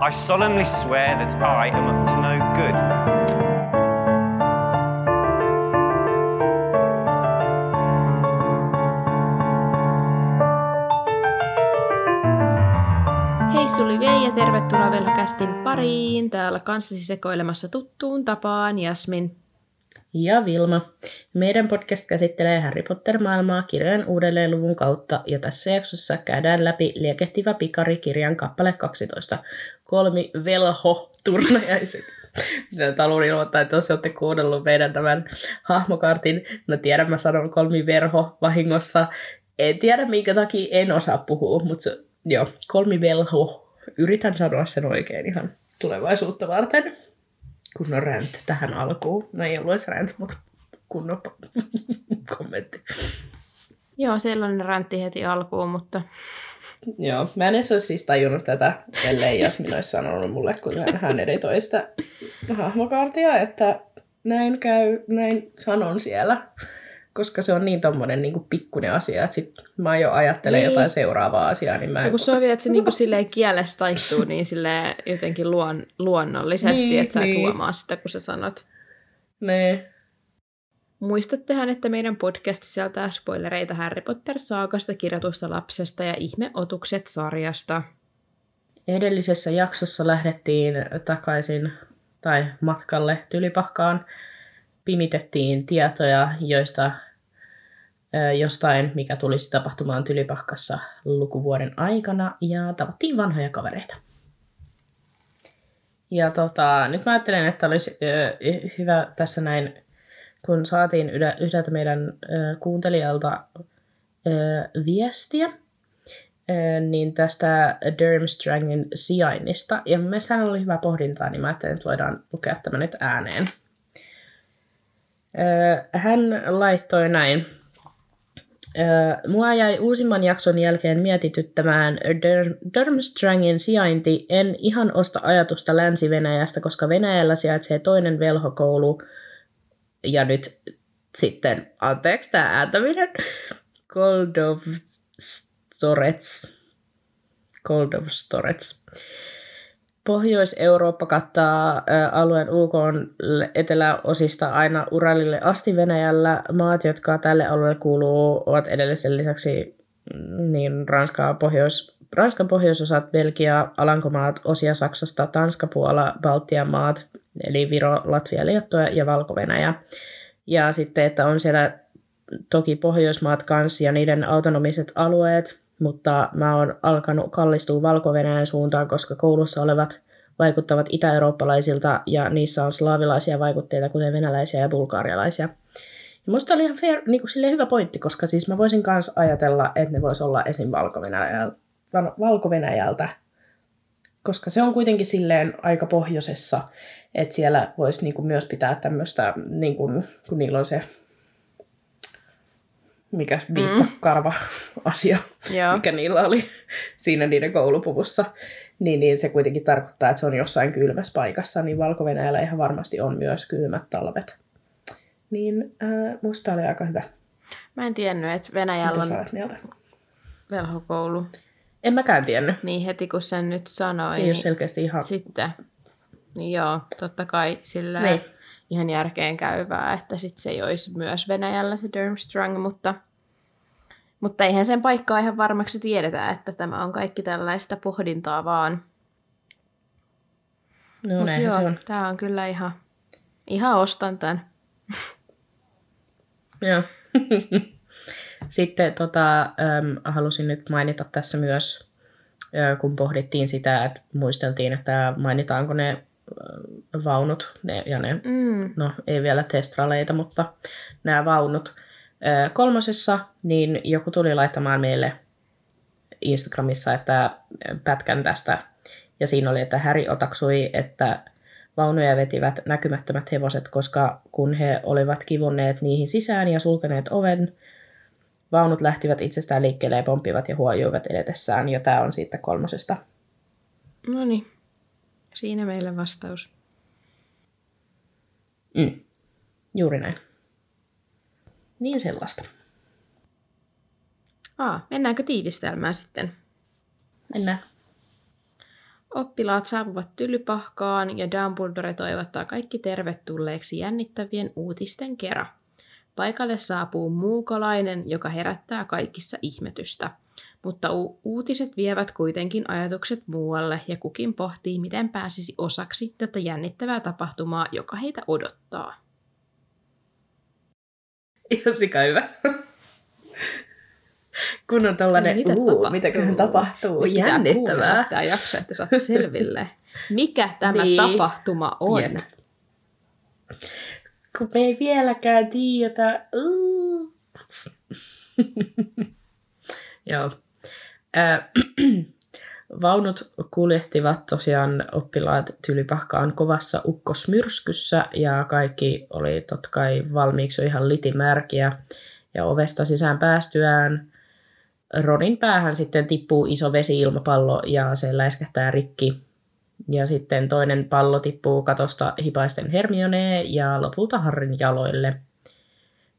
I solemnly swear that I am up to no good. Hei Suli Vei ja tervetuloa Velhokästin pariin. Täällä kanssasi sekoilemassa tuttuun tapaan Jasmin. ja Vilma. Meidän podcast käsittelee Harry Potter-maailmaa kirjojen uudelleenluvun kautta, ja tässä jaksossa käydään läpi Liekehtivä pikari kirjan kappale 12, kolmi velho turnajaiset. Haluan ilmoittaa, että jos olette kuunnellut meidän tämän hahmokartin, no tiedän, mä sanon kolmi verho vahingossa. En tiedä, minkä takia en osaa puhua, mutta se, joo, kolmi velho. Yritän sanoa sen oikein ihan tulevaisuutta varten kunnon rant tähän alkuun. No ei ollut edes rant, mutta kunnon kommentti. Joo, sellainen räntti heti alkuun, mutta Joo, mä en edes olisi siis tajunnut tätä, ellei Jasmin olisi sanonut mulle, kun hän editoi sitä hahmokaartia, että näin käy, näin sanon siellä. Koska se on niin tommonen niin pikkuinen asia, että sit mä jo ajattelen Niin. jotain seuraavaa asiaa, niin mä ja en... kun se on vielä, että se niinku silleen kielestä taittuu niin silleen jotenkin luon, luonnollisesti, Niin, että sä et niin. huomaa sitä, kun sä sanot. Ne. Muistattehan, että meidän podcast sisältää spoilereita Harry Potter-saakasta, kirjoitusta lapsesta ja ihmeotukset sarjasta. Edellisessä jaksossa lähdettiin takaisin tai matkalle Tylypahkaan. Pimitettiin tietoja, joista jostain, mikä tulisi tapahtumaan Tylypahkassa lukuvuoden aikana, ja tavattiin vanhoja kavereita. Ja tota, nyt mä ajattelen, että olisi ö, hyvä tässä näin, kun saatiin yhdeltä meidän kuuntelijalta viestiä, niin tästä Durmstrangin sijainnista. Ja mun mielestä oli hyvä pohdintaa, niin mä ajattelin, että voidaan lukea tämä nyt ääneen. Hän laittoi näin. Mua jäi uusimman jakson jälkeen mietityttämään Dur- Durmstrangin sijainti. En ihan osta ajatusta Länsi-Venäjästä, koska Venäjällä sijaitsee toinen velhokoulu. Ja nyt sitten, anteeksi tämä ääntäminen, Koldov Storets. Cold of Storets. Pohjois-Eurooppa kattaa alueen UK eteläosista aina Uralille asti Venäjällä. Maat, jotka tälle alueelle kuuluu, ovat edellisen lisäksi mm, niin Ranskaa, Pohjois, Ranskan pohjoisosat, Belgia, Alankomaat, osia Saksasta, Tanska, Puola, Baltian maat, eli Viro, Latvia, Liettua ja Valko-Venäjä. Ja sitten, että on siellä toki Pohjoismaat kanssa ja niiden autonomiset alueet, mutta mä oon alkanut kallistua valko suuntaan, koska koulussa olevat vaikuttavat itä-eurooppalaisilta ja niissä on slaavilaisia vaikutteita, kuten venäläisiä ja bulgaarialaisia. Ja musta oli ihan fair, niin kuin hyvä pointti, koska siis mä voisin myös ajatella, että ne vois olla esim. valko valko koska se on kuitenkin silleen aika pohjoisessa, että siellä voisi niinku myös pitää tämmöistä, niinku, kun niillä on se mikä viittakarva asia, Joo. mikä niillä oli siinä niiden koulupuvussa, niin, niin se kuitenkin tarkoittaa, että se on jossain kylmässä paikassa, niin valko ihan varmasti on myös kylmät talvet. Niin äh, musta oli aika hyvä. Mä en tiennyt, että Venäjällä on velhokoulu. En mäkään tiennyt. Niin heti kun sen nyt sanoi, Se ei ole niin selkeästi ihan... sitten, niin joo, totta kai sillä Niin. ihan järkeen käyvää, että sit se ei olisi myös Venäjällä se Durmstrang, mutta, mutta eihän sen paikkaa ihan varmaksi tiedetä, että tämä on kaikki tällaista pohdintaa vaan. No Mut joo, se on. tää on kyllä ihan, ihan ostan tämän. Joo. Sitten tota, äm, halusin nyt mainita tässä myös, ö, kun pohdittiin sitä, että muisteltiin, että mainitaanko ne vaunut ne, ja ne, Mm. no ei vielä testraleita, mutta nämä vaunut. Ö, kolmosessa, niin joku tuli laittamaan meille Instagramissa, että pätkän tästä, ja siinä oli, että Häri otaksui, että vaunuja vetivät näkymättömät hevoset, koska kun he olivat kivunneet niihin sisään ja sulkeneet oven, vaunut lähtivät itsestään liikkeelle ja pomppivat ja huojuivat edetessään, ja tämä on siitä kolmosesta. No niin, siinä meille vastaus. Mm. Juuri näin. Niin sellaista. Aa, mennäänkö tiivistelmään sitten? Mennään. Oppilaat saapuvat tylypahkaan ja Dumbledore toivottaa kaikki tervetulleeksi jännittävien uutisten kera. Paikalle saapuu muukalainen, joka herättää kaikissa ihmetystä. Mutta u- uutiset vievät kuitenkin ajatukset muualle ja kukin pohtii, miten pääsisi osaksi tätä jännittävää tapahtumaa, joka heitä odottaa. Ihan sika hyvä. Kun on tällainen, Mitä uu, tapahtuu? mitäköhän tapahtuu, kuunnella jännittävää. Tämä jakso, että saat selville. Mikä tämä Niin. tapahtuma on? Jep. Kun me ei vieläkään tiedetä. Joo. Vaunut kuljehtivat tosiaan oppilaat tylypahkaan kovassa ukkosmyrskyssä ja kaikki oli totta kai valmiiksi ihan litimärkiä. Ja ovesta sisään päästyään Ronin päähän sitten tippuu iso vesi-ilmapallo ja se läiskähtää rikki. Ja sitten toinen pallo tippuu katosta hipaisten Hermioneen ja lopulta Harrin jaloille.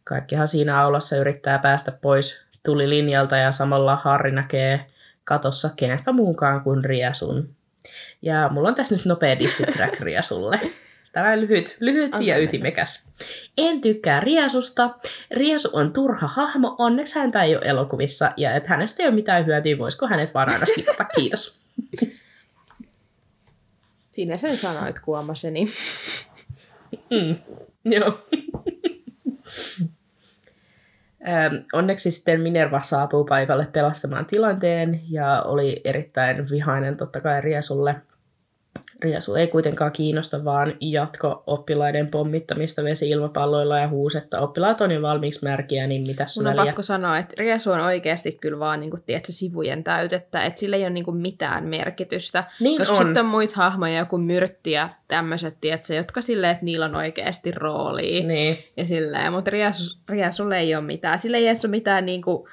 Kaikkihan siinä aulassa yrittää päästä pois tulilinjalta ja samalla Harri näkee katossa kenetpä muunkaan kuin Riasun. Ja mulla on tässä nyt nopea dissitrack Riasulle. Tämä on lyhyt, lyhyt Anna ja mennä. ytimekäs. En tykkää Riasusta. Riasu on turha hahmo, onneksi häntä ei ole elokuvissa, ja että hänestä ei ole mitään hyötyä, voisiko hänet vaan aina skipata, kiitos. Siinä sen sanoit kuomaseni. Mm. Joo. Ähm, Onneksi sitten Minerva saapuu paikalle pelastamaan tilanteen ja oli erittäin vihainen totta kai Riasulle. Riasu ei kuitenkaan kiinnosta, vaan jatko oppilaiden pommittamista vesi-ilmapalloilla ja huusetta. Oppilaat on jo valmiiksi märkiä, niin mitä Mun on väliä? pakko sanoa, että Riesu on oikeasti kyllä vaan niin kuin, tiedätkö, sivujen täytettä, että sillä ei ole niin kuin, mitään merkitystä. Niin koska on. sitten on muita hahmoja, joku myrtti ja tämmöiset, tiedätkö, jotka silleen, että niillä on oikeasti roolia. Niin. Ja silleen, mutta Riesu, Riesulle ei ole mitään. Sillä ei edes ole mitään niin kuin,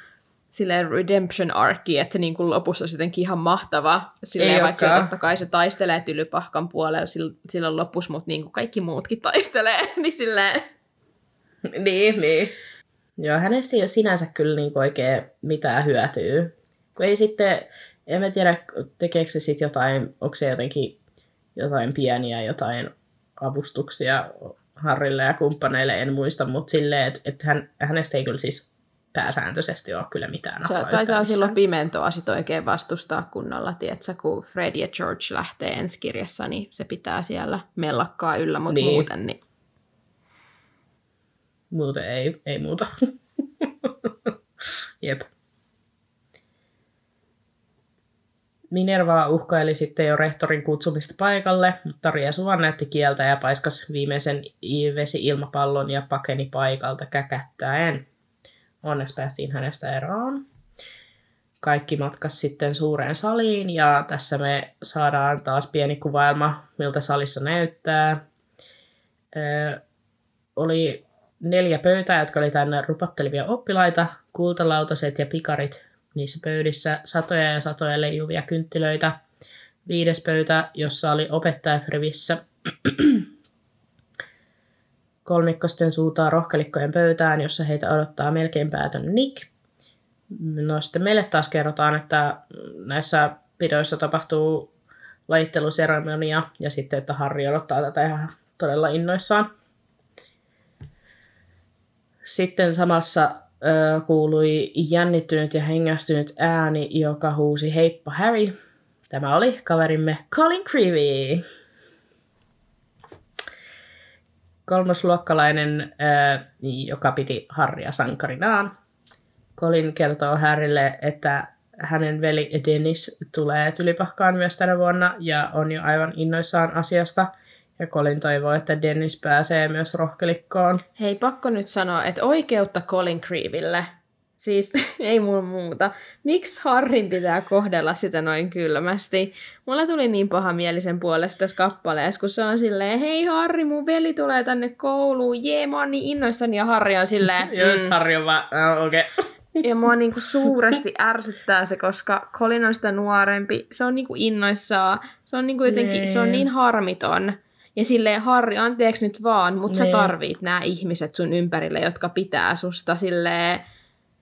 silleen redemption arcia, että se niin kuin lopussa olisi jotenkin ihan mahtava. Silleen, Ei vaikka olekaan. totta kai se taistelee tylypahkan puolella sillä, silloin lopussa, mutta niin kuin kaikki muutkin taistelee, niin silleen... Niin, niin. Joo, hänestä ei ole sinänsä kyllä niin oikein mitään hyötyä. Kun ei sitten, en mä tiedä, tekeekö se sitten jotain, onko se jotenkin jotain pieniä, jotain avustuksia Harrille ja kumppaneille, en muista, mutta silleen, että et hän, hänestä ei kyllä siis pääsääntöisesti ole kyllä mitään Se taitaa silloin pimentoa sit oikein vastustaa kunnolla, tietsä, kun Fred ja George lähtee ensi kirjassa, niin se pitää siellä mellakkaa yllä, mutta Niin. muuten niin Muuten ei, ei muuta. Jep. Minerva uhkaili sitten jo rehtorin kutsumista paikalle, mutta Riesu vaan näytti kieltä ja paiskas viimeisen vesi-ilmapallon ja pakeni paikalta käkättäen. Onneksi päästiin hänestä eroon. Kaikki matkas sitten suureen saliin ja tässä me saadaan taas pieni kuvailma, miltä salissa näyttää. Öö, oli neljä pöytää, jotka oli täynnä rupattelevia oppilaita, kultalautaset ja pikarit niissä pöydissä, satoja ja satoja leijuvia kynttilöitä. Viides pöytä, jossa oli opettajat rivissä. Kolmikko sitten suutaa rohkelikkojen pöytään, jossa heitä odottaa melkein päätön Nick. No sitten meille taas kerrotaan, että näissä pidoissa tapahtuu lajitteluseremonia ja sitten, että Harri odottaa tätä ihan todella innoissaan. Sitten samassa ö, kuului jännittynyt ja hengästynyt ääni, joka huusi heippa Harry. Tämä oli kaverimme Colin Creevy. Kolmosluokkalainen, ö, joka piti Harria sankarinaan. Colin kertoo Harrylle, että hänen veli Dennis tulee tylypahkaan myös tänä vuonna ja on jo aivan innoissaan asiasta. Ja Colin toivoo, että Dennis pääsee myös rohkelikkoon. Hei, pakko nyt sanoa, että oikeutta Colin Creeville. Siis ei mulla muuta. Miksi Harrin pitää kohdella sitä noin kylmästi? Mulla tuli niin paha mieli sen puolesta tässä kappaleessa, kun se on silleen, hei Harri, mun veli tulee tänne kouluun, jee, mä oon niin innoissani, ja Harri on silleen, Ja just Harri on vaan, oh, okei. Okay. Ja mua niinku suuresti ärsyttää se, koska Colin on sitä nuorempi. Se on niinku innoissaan. Se on niinku jotenkin, se on niin harmiton. Ja silleen, Harri, anteeksi nyt vaan, mutta sä Niin. tarvit nämä ihmiset sun ympärille, jotka pitää susta silleen,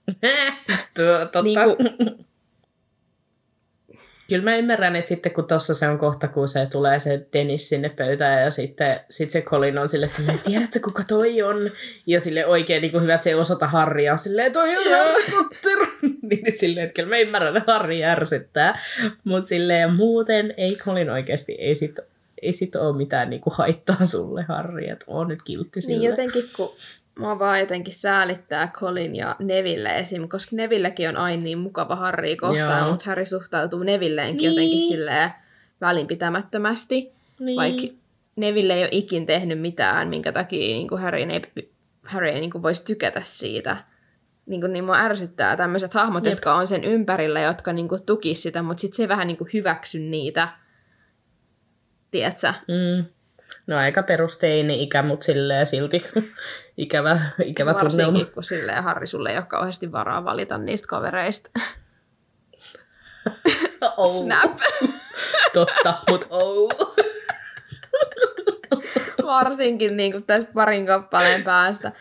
Tuo, totta. niinku, Kyllä mä ymmärrän, että sitten kun tuossa se on kohta, kun se tulee se Dennis sinne pöytään ja sitten sit se Colin on sille silleen, tiedätkö kuka toi on? Ja sille oikein niin kuin hyvä, että se ei osata Harrya. Silleen, toi on Harry Potter. niin silleen, että kyllä mä ymmärrän, että Harry järsyttää. Mutta silleen muuten ei Colin oikeasti, ei sit, ei sit ole mitään niin kuin haittaa sulle Harry, että on nyt kiltti sille. Niin jotenkin, kun mua vaan jotenkin säälittää Colin ja Neville esim. Koska Nevillekin on aina niin mukava Harry kohtaan, Joo. mutta Harry suhtautuu Nevilleenkin Niin. jotenkin silleen välinpitämättömästi. Niin. Vaikka Neville ei ole ikin tehnyt mitään, minkä takia niin kuin Harry ei, Harry ei niin kuin voisi tykätä siitä. Niin, kuin, niin mua ärsyttää tämmöiset hahmot, Jep. jotka on sen ympärillä, jotka niin kuin tuki sitä, mutta sitten se ei vähän niin kuin hyväksy niitä. Tiedätkö? Mm. No aika perusteini-ikä, mutta silleen silti ikävä, ikävä tunnelma. Varsinkin, kun silleen Harri sulle ei ole kauheasti varaa valita niistä kavereista. Oh. Snap! Totta, mutta oh. Varsinkin niin kuin tästä parin kappaleen päästä.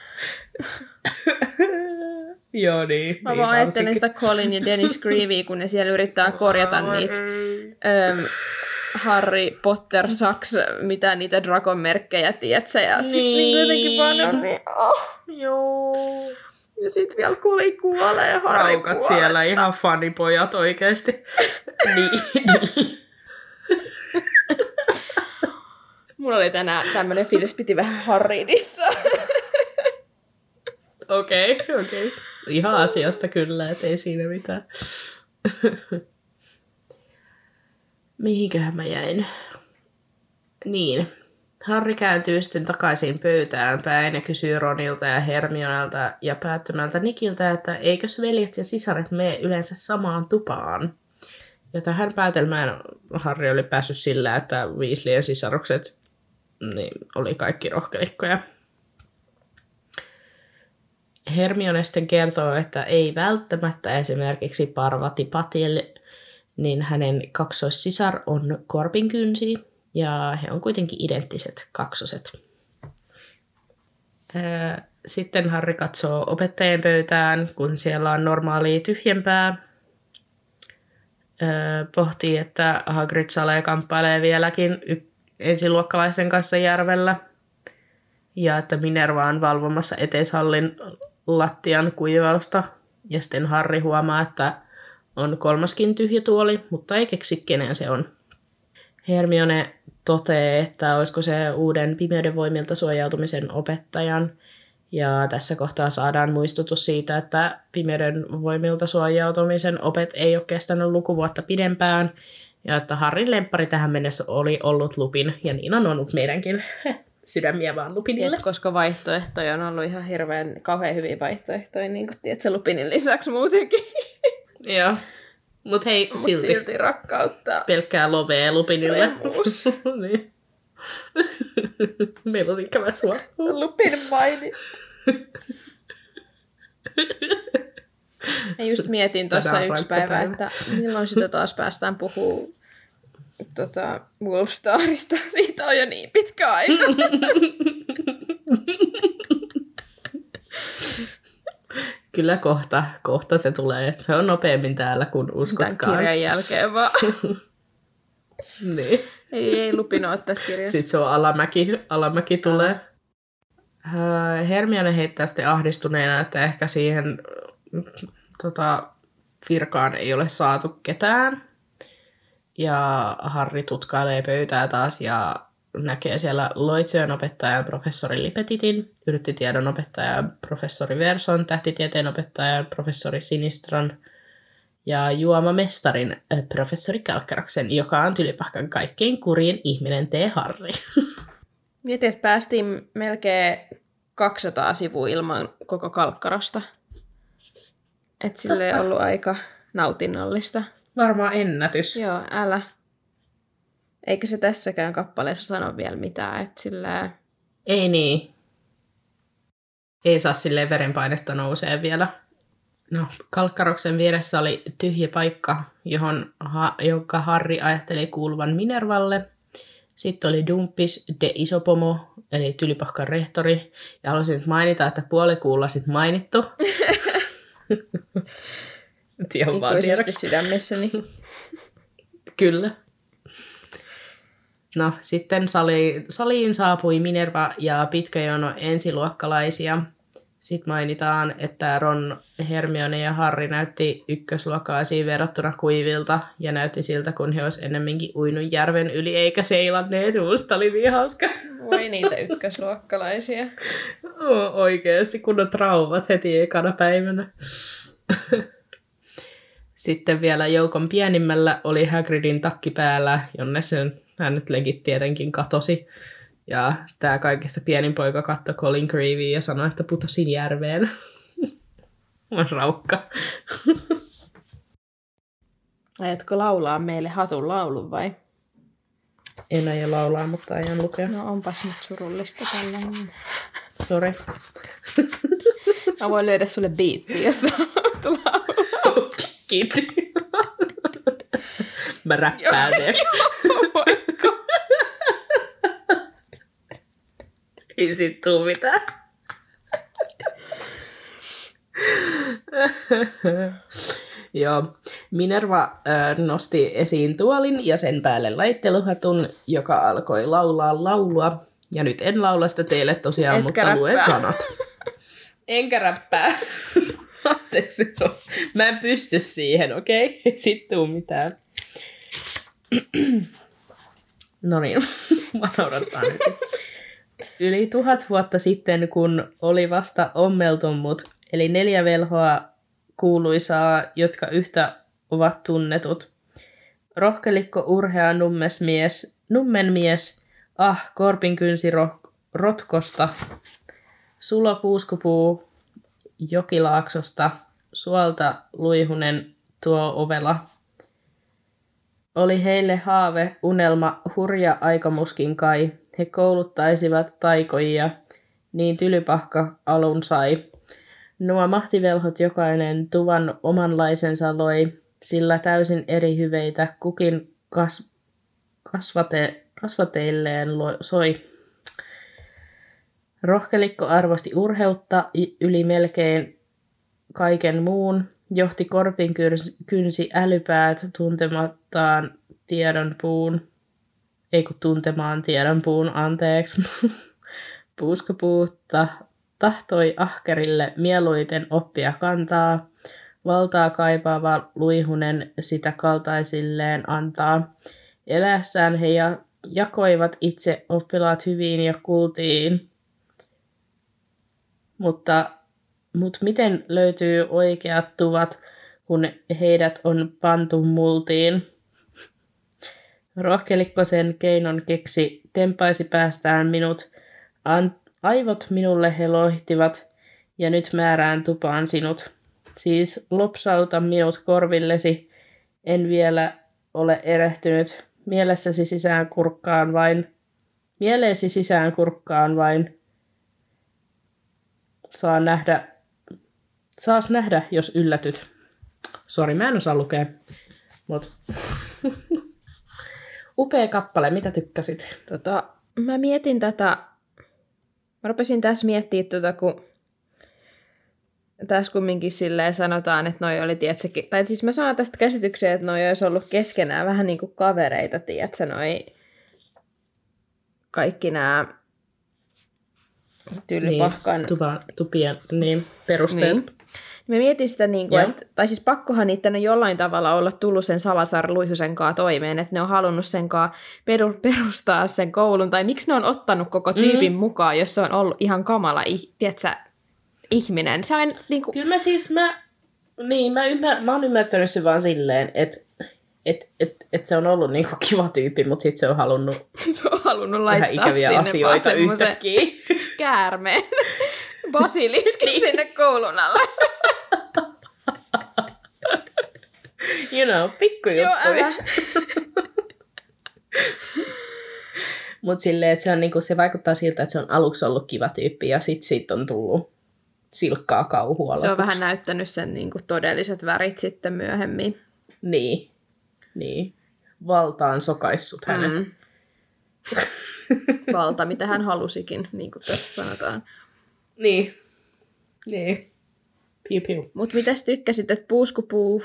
Joo niin. Mä niin vaan ajattelen sitä Colin ja Dennis Greavy, kun ne siellä yrittää korjata niitä öm, Harry Potter Saks, mitä niitä dragonmerkkejä, tiedätkö? Ja sit Niin. niin. jotenkin vaan niin, oh. Joo. Ja sit vielä Colin kuolee ja Harry Raukat kuolee. siellä ihan fanipojat oikeesti. niin, niin. Mulla oli tänään tämmönen fiilis, piti vähän Harridissa. Okei, okay, okei. Okay. Ihan asiasta kyllä, et ei siinä mitään. Mihinköhän mä jäin? Niin. Harri kääntyy sitten takaisin pöytään päin ja kysyy Ronilta ja Hermionelta ja päättömältä Nikiltä, että eikös veljet ja sisaret mene yleensä samaan tupaan. Ja tähän päätelmään Harri oli päässyt sillä, että Weasleyen sisarukset niin, oli kaikki rohkelikkoja. Hermione sitten kertoo, että ei välttämättä esimerkiksi Parvati Patil, niin hänen kaksoissisar on korpinkynsi, ja he on kuitenkin identtiset kaksoset. Sitten Harri katsoo opettajien pöytään, kun siellä on normaali tyhjempää. Ää, Pohtii, että Hagrid Sale kamppailee vieläkin ensiluokkalaisten kanssa järvellä. Ja että Minerva on valvomassa eteishallin lattian kuivausta. Ja sitten Harri huomaa, että on kolmaskin tyhjä tuoli, mutta ei keksi kenen se on. Hermione toteaa, että olisiko se uuden pimeyden voimilta suojautumisen opettajan. Ja tässä kohtaa saadaan muistutus siitä, että pimeyden voimilta suojautumisen opet ei ole kestänyt lukuvuotta pidempään. Ja että Harrin lemppari tähän mennessä oli ollut Lupin, ja niin on ollut meidänkin sydämiä vaan Lupinille. Et koska vaihtoehtoja on ollut ihan hirveän kauhean hyviä vaihtoehtoja, niin kuin tiedätkö, Lupinin lisäksi muutenkin. Joo. Mut hei, Mut silti, silti. rakkautta. pelkkää lovea Lupinille. Remus. niin. Meillä on ikävä sua. Lupin maini. Mä just mietin tuossa yksi päivä, päivä. että milloin sitä taas päästään puhua tota, Wolfstarista. Siitä on jo niin pitkä aika. Kyllä kohta, kohta se tulee. Se on nopeammin täällä kuin Tämän uskotkaan. kirjan jälkeen vaan. Niin. ei, ei Lupin ole tässä kirjassa. Sitten se on alamäki, alamäki tulee. Äh, Hermione heittää sitten ahdistuneena, että ehkä siihen äh, tota, virkaan ei ole saatu ketään. Ja Harri tutkailee pöytää taas ja näkee siellä loitsujen opettajan professori Lipetitin, yrttitiedon opettajan professori Verson, tähtitieteen opettajan professori Sinistran ja juomamestarin äh, professori Kalkkaraksen, joka on Tylypahkan kaikkein kurjin ihminen T. Harri. Mietin, että päästiin melkein 200 sivua ilman koko kalkkarosta. Että sille ei ollut aika nautinnollista. Varmaan ennätys. Joo, älä. Eikä se tässäkään kappaleessa sano vielä mitään, että sillä Ei niin. Ei saa silleen verenpainetta nousee vielä. No, Kalkkaroksen vieressä oli tyhjä paikka, johon, ha, jonka Harri ajatteli kuuluvan Minervalle. Sitten oli Dumpis de Isopomo, eli Tylypahkan rehtori. Ja haluaisin nyt mainita, että puolikuulla sit mainittu. Tiedän vaan sydämessäni. Kyllä. No, sitten sali, saliin saapui Minerva ja pitkä jono ensiluokkalaisia. Sitten mainitaan, että Ron, Hermione ja Harry näytti ykkösluokkalaisiin verrattuna kuivilta ja näytti siltä, kun he olisi ennemminkin uinut järven yli eikä seilanneet. Musta oli niin hauska. Voi niitä ykkösluokkalaisia. O- Oikeasti, kun on traumat heti ekana päivänä. Sitten vielä joukon pienimmällä oli Hagridin takki päällä, jonne sen hänet legit tietenkin katosi. Ja tämä kaikista pienin poika katsoi Colin Creevy ja sanoi, että putosin järveen. On raukka. Aiotko laulaa meille hatun laulun vai? En aio laulaa, mutta aion lukea. No onpas nyt surullista tällainen. Sorry. Mä voin löydä sulle biitti, jos haluat laulaa. Kiitos. Mä räppään ne. Ei sit tuu mitään. Joo. Minerva äh, nosti esiin tuolin ja sen päälle laitteluhatun, joka alkoi laulaa laulua. Ja nyt en laula sitä teille tosiaan, Etkä mutta luen räppää. sanat. Enkä räppää. Anteeksi, on- mä en pysty siihen, okei? Okay? Ei sit tuu mitään. No niin, mä naurattaa nyt. Yli tuhat vuotta sitten, kun oli vasta ommeltummut, eli neljä velhoa kuuluisaa, jotka yhtä ovat tunnetut. Rohkelikko urhea nummesmies, nummenmies, ah, korpinkynsi roh- rotkosta, Sulo puuskupuu jokilaaksosta, suolta luihunen tuo ovela. Oli heille haave, unelma, hurja aikamuskin kai. He kouluttaisivat taikoja, niin tylypahka alun sai. Nuo mahtivelhot jokainen tuvan omanlaisensa loi, sillä täysin eri hyveitä kukin kas, kasvate, kasvateilleen lo, soi. Rohkelikko arvosti urheutta yli melkein kaiken muun, johti korpin kynsi älypäät tuntemattaan tiedon puun, ei kun tuntemaan tiedon puun, anteeksi. Puuskapuutta tahtoi ahkerille mieluiten oppia kantaa, valtaa kaipaava luihunen sitä kaltaisilleen antaa. Eläessään he ja- jakoivat itse oppilaat hyviin ja kuultiin, mutta, mutta miten löytyy oikeat tuvat, kun heidät on pantu multiin? Rohkelikko sen keinon keksi, tempaisi päästään minut. An- aivot minulle he lohtivat, ja nyt määrään tupaan sinut. Siis lopsauta minut korvillesi, en vielä ole erehtynyt. Mielessäsi sisään kurkkaan vain. Mieleesi sisään kurkkaan vain. Saa nähdä, saas nähdä, jos yllätyt. Sori, mä en osaa lukea. Mut. Upea kappale, mitä tykkäsit? Tota, mä mietin tätä, mä rupesin tässä miettimään tota, kun tässä kumminkin silleen sanotaan, että noi oli, tiedätkö, tai siis mä saan tästä käsityksen, että noi olisi ollut keskenään vähän niin kuin kavereita, tiedätkö, noi kaikki nämä tylypahkan Niin, tupa, tupien niin, perusteet. Niin. Mä mietin sitä, niin kuin, että, tai siis pakkohan niiden on jollain tavalla olla tullut sen Salasar Luihusen kaa toimeen, että ne on halunnut sen peru- perustaa sen koulun, tai miksi ne on ottanut koko tyypin mm. mukaan, jos se on ollut ihan kamala, tiedätkö, ihminen. Se on niin kuin, Kyllä mä siis, mä, niin, mä, ymmär, mä oon ymmärtänyt sen vaan silleen, että et, et, et se on ollut niinku kiva tyyppi, mutta sitten se on halunnut se on halunnut vähän laittaa ikäviä sinne asioita yhtäkkiä. käärmeen basiliskin sinne koulun alle. You know, pikku Joo, juttu. Mutta silleen, että se, on, niinku, se vaikuttaa siltä, että se on aluksi ollut kiva tyyppi ja sitten siitä on tullut silkkaa kauhua Se on lopuksi. vähän näyttänyt sen niin kuin todelliset värit sitten myöhemmin. Niin, niin. Valtaan sokaissut hänet. Mm. Valta, mitä hän halusikin, niin kuin tässä sanotaan. Niin. Niin. Piu piu. Mutta mitäs tykkäsit, että puuskupuu,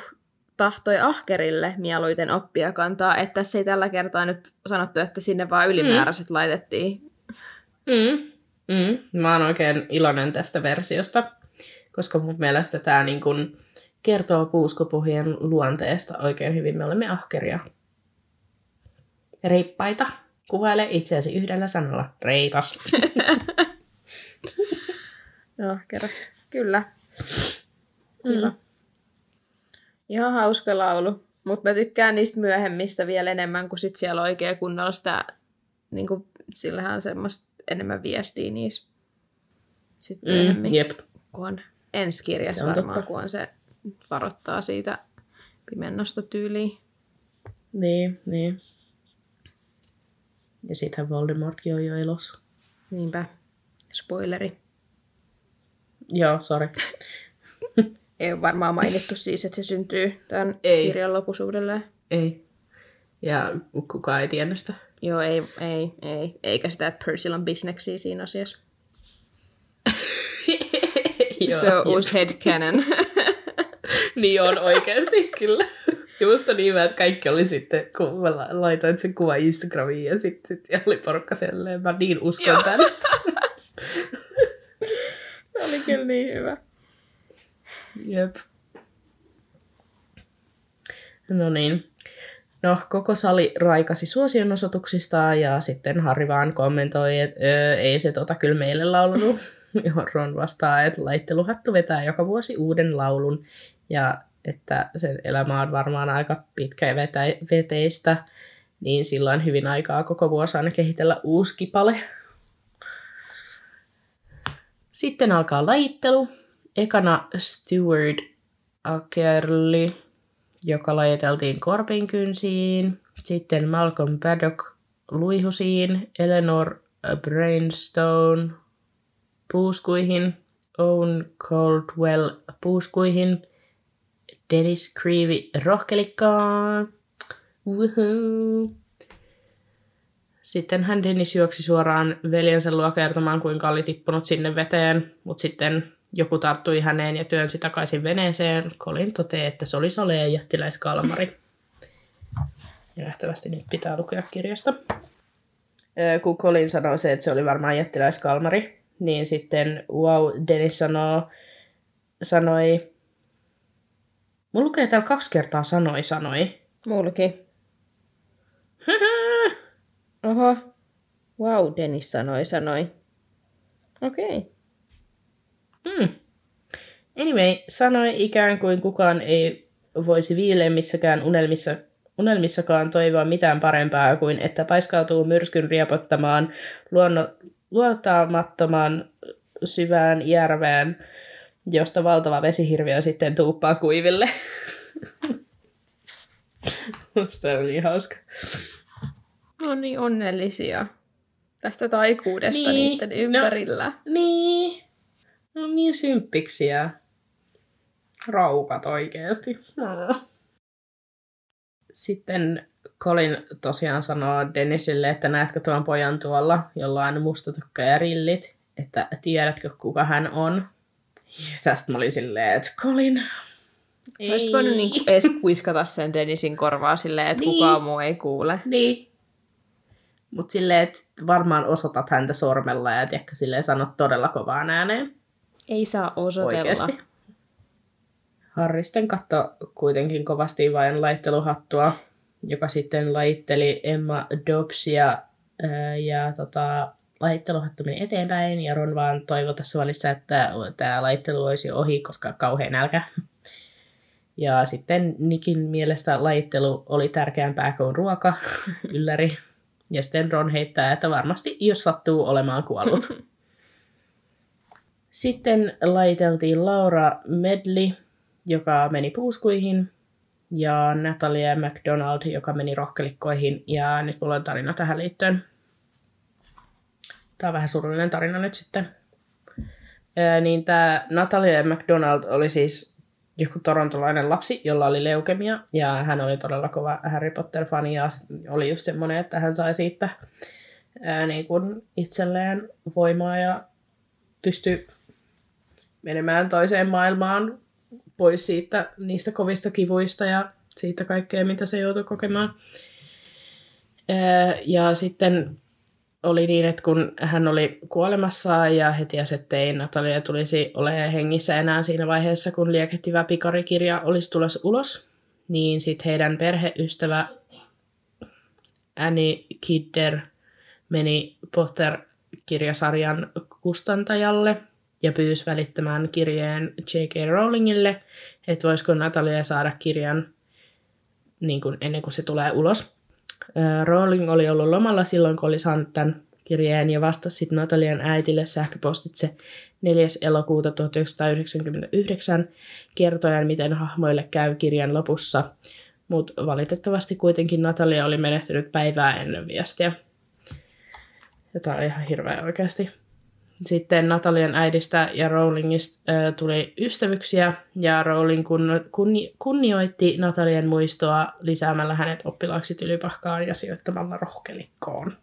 tahtoi ahkerille mieluiten oppia kantaa, että tässä ei tällä kertaa nyt sanottu, että sinne vaan ylimääräiset mm. laitettiin. Mm. Mm. Mä oon oikein iloinen tästä versiosta, koska mun mielestä tämä niin kun kertoo puuskupuhien luonteesta oikein hyvin. Me olemme ahkeria. Reippaita. Kuvaile itseäsi yhdellä sanalla. Reipas. Joo, kerro. Kyllä. Kyllä. Mm. Ihan hauska laulu. Mutta mä tykkään niistä myöhemmistä vielä enemmän, kun sit siellä oikein kunnolla sitä, niin kuin, sillähän on semmoista enemmän viestiä niissä. Sitten myöhemmin, mm, jep. kun on ensi kirjassa varmaan, totta. kun on se varoittaa siitä pimennosta tyyliin. Niin, niin. Ja sittenhän Voldemortkin on jo elossa. Niinpä. Spoileri. Joo, sorry. Ei ole varmaan mainittu siis, että se syntyy tämän ei. kirjan lopussa uudelleen. Ei. Ja kukaan ei tiennyt sitä. Joo, ei, ei, ei. Eikä sitä, että Percyllä on bisneksiä siinä asiassa. Joo, se on uusi headcanon. niin on oikeasti, kyllä. Just on niin hyvä, että kaikki oli sitten, kun mä laitoin sen kuva Instagramiin ja sitten sit oli porukka selleen. Mä niin uskon tämän. se oli kyllä niin hyvä. Jep. No niin. No, koko sali raikasi suosionosoituksista ja sitten Harri vaan kommentoi, että ei se tota kyllä meille laulunut. Johon Ron vastaa, että laitteluhattu vetää joka vuosi uuden laulun ja että sen elämä on varmaan aika pitkä ja vetä- veteistä, niin sillä on hyvin aikaa koko vuosi aina kehitellä uusi kipale. Sitten alkaa lajittelu. Ekana Steward Akerli, joka lajiteltiin korpinkynsiin. Sitten Malcolm Paddock luihusiin, Eleanor Brainstone puuskuihin, Owen Caldwell puuskuihin, Dennis Creevy rohkelikkaan. Woohoo. Sitten hän Dennis juoksi suoraan veljensä luo kertomaan, kuinka oli tippunut sinne veteen, mutta sitten joku tarttui häneen ja työnsi takaisin veneeseen. Colin toteaa, että se oli Saleen jättiläiskalmari. Ja nähtävästi nyt pitää lukea kirjasta. Kun Colin sanoi se, että se oli varmaan jättiläiskalmari, niin sitten wow, Dennis sanoo, sanoi, Mulla lukee täällä kaksi kertaa sanoi sanoi. Mullakin. Oho. Wow, Dennis sanoi sanoi. Okei. Okay. Hmm. Anyway, sanoi ikään kuin kukaan ei voisi viileimmissäkään unelmissa, unelmissakaan toivoa mitään parempaa kuin että paiskautuu myrskyn riepottamaan luonno, luotamattoman syvään järveen, josta valtava vesihirviö sitten tuuppaa kuiville. Se oli niin hauska. No niin onnellisia tästä taikuudesta niin, niiden ympärillä. No, niin. No niin symppiksiä. Raukat oikeasti. No. Sitten Colin tosiaan sanoo Dennisille, että näetkö tuon pojan tuolla, jolla on mustatukka ja rillit, että tiedätkö kuka hän on. Tästä mä olin silleen, että Colin, ei. Olisit voinut niinku edes kuiskata sen Dennisin korvaa silleen, että niin. kukaan muu ei kuule. Niin. Mutta silleen, että varmaan osoitat häntä sormella ja tiedätkö, silleen sanot todella kovaan ääneen. Ei saa osoitella. Oikeasti. Harristen katto kuitenkin kovasti vain laitteluhattua, joka sitten laitteli Emma Dobbsia ja tota, lajitteluhattu meni eteenpäin ja Ron vaan toivoi tässä välissä, että tämä laittelu olisi ohi, koska kauhean nälkä. Ja sitten Nikin mielestä lajittelu oli tärkeämpää kuin ruoka, ylläri. Ja sitten Ron heittää, että varmasti jos sattuu olemaan kuollut. Sitten laiteltiin Laura Medley, joka meni puuskuihin, ja Natalia McDonald, joka meni rohkelikkoihin. Ja nyt mulla on tarina tähän liittyen. Tämä on vähän surullinen tarina nyt sitten. Ää, niin tämä Natalia McDonald oli siis joku torontolainen lapsi, jolla oli leukemia, ja hän oli todella kova Harry Potter-fani, ja oli just semmoinen, että hän sai siitä ää, niin kuin itselleen voimaa ja pystyi menemään toiseen maailmaan pois siitä, niistä kovista kivuista ja siitä kaikkea, mitä se joutui kokemaan. Ja sitten oli niin, että kun hän oli kuolemassa ja he tiesi, ei Natalia tulisi olemaan hengissä enää siinä vaiheessa, kun liekehtivä pikarikirja olisi tulossa ulos, niin sitten heidän perheystävä Annie Kidder meni Potter-kirjasarjan kustantajalle ja pyysi välittämään kirjeen J.K. Rowlingille, että voisiko Natalia saada kirjan niin kuin ennen kuin se tulee ulos. Rowling oli ollut lomalla silloin, kun oli saanut tämän kirjeen ja vastasi sitten Natalian äitille sähköpostitse 4. elokuuta 1999 kertoen, miten hahmoille käy kirjan lopussa, mutta valitettavasti kuitenkin Natalia oli menehtynyt päivää ennen viestiä. Tämä on ihan hirveä oikeasti. Sitten Natalian äidistä ja Rowlingista äh, tuli ystävyksiä, ja Rowling kun, kunni, kunnioitti Natalian muistoa lisäämällä hänet oppilaaksi tylypahkaan ja sijoittamalla rohkelikkoon.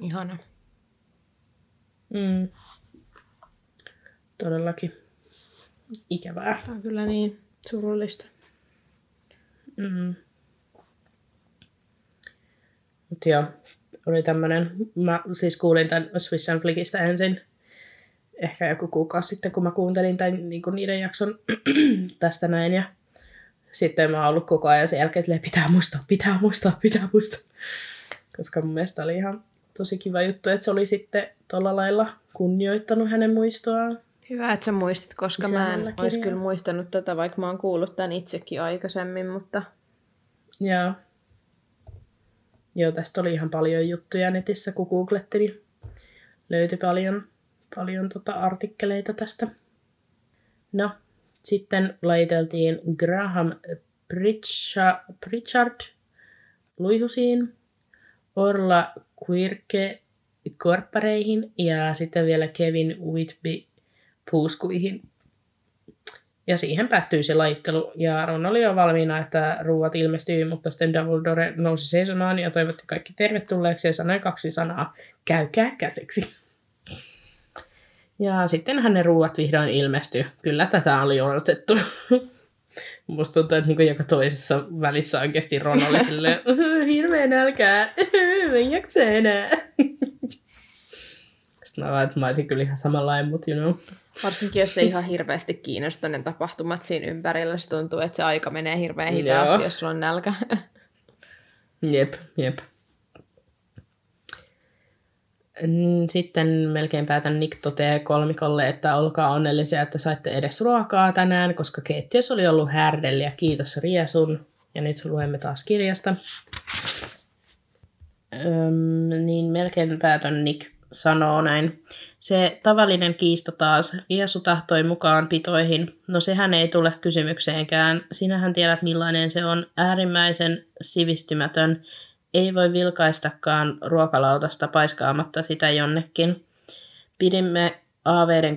Ihana. Mm. Todellakin. Ikävää. Tämä on kyllä niin surullista. Mm. Mutta joo, oli tämmöinen, mä siis kuulin tämän Swiss Flickistä ensin, ehkä joku kuukausi sitten, kun mä kuuntelin tämän, niin kuin niiden jakson tästä näin, ja sitten mä oon ollut koko ajan sen jälkeen silleen, pitää muistaa, pitää muistaa, pitää muistaa. Koska mun mielestä oli ihan tosi kiva juttu, että se oli sitten tuolla lailla kunnioittanut hänen muistoaan. Hyvä, että sä muistit, koska mä en olisi kyllä muistanut tätä, vaikka mä oon kuullut tämän itsekin aikaisemmin, mutta Ja joo, tästä oli ihan paljon juttuja netissä, kun googlettelin. Löytyi paljon, paljon tota artikkeleita tästä. No, sitten laiteltiin Graham Pritchard luihusiin, Orla Quirke korppareihin ja sitten vielä Kevin Whitby puuskuihin. Ja siihen päättyi se laittelu, ja Ron oli jo valmiina, että ruuat ilmestyy, mutta sitten Dumbledore nousi seisomaan ja toivotti kaikki tervetulleeksi ja sanoi kaksi sanaa, käykää käsiksi. Ja sitten hänen ruuat vihdoin ilmestyi. Kyllä tätä oli odotettu. Musta tuntuu, että niin joka toisessa välissä oikeasti Ron oli silleen, hirveä nälkää, mä en jaksa enää. Sitten mä vaan, että mä olisin kyllä ihan samanlainen, mutta you know. Varsinkin jos ei ihan hirveästi kiinnosta ne tapahtumat siinä ympärillä, se tuntuu, että se aika menee hirveän hitaasti, Joo. jos sulla on nälkä. Jep, jep. Mm, Sitten melkein päätän Nick toteaa kolmikolle, että olkaa onnellisia, että saitte edes ruokaa tänään, koska keittiössä oli ollut härdelliä. Kiitos Riesun. Ja nyt luemme taas kirjasta. Öm, niin melkein päätön Nick sanoo näin. Se tavallinen kiista taas. Riesu tahtoi mukaan pitoihin. No sehän ei tule kysymykseenkään. Sinähän tiedät millainen se on. Äärimmäisen sivistymätön. Ei voi vilkaistakaan ruokalautasta paiskaamatta sitä jonnekin. Pidimme aaveiden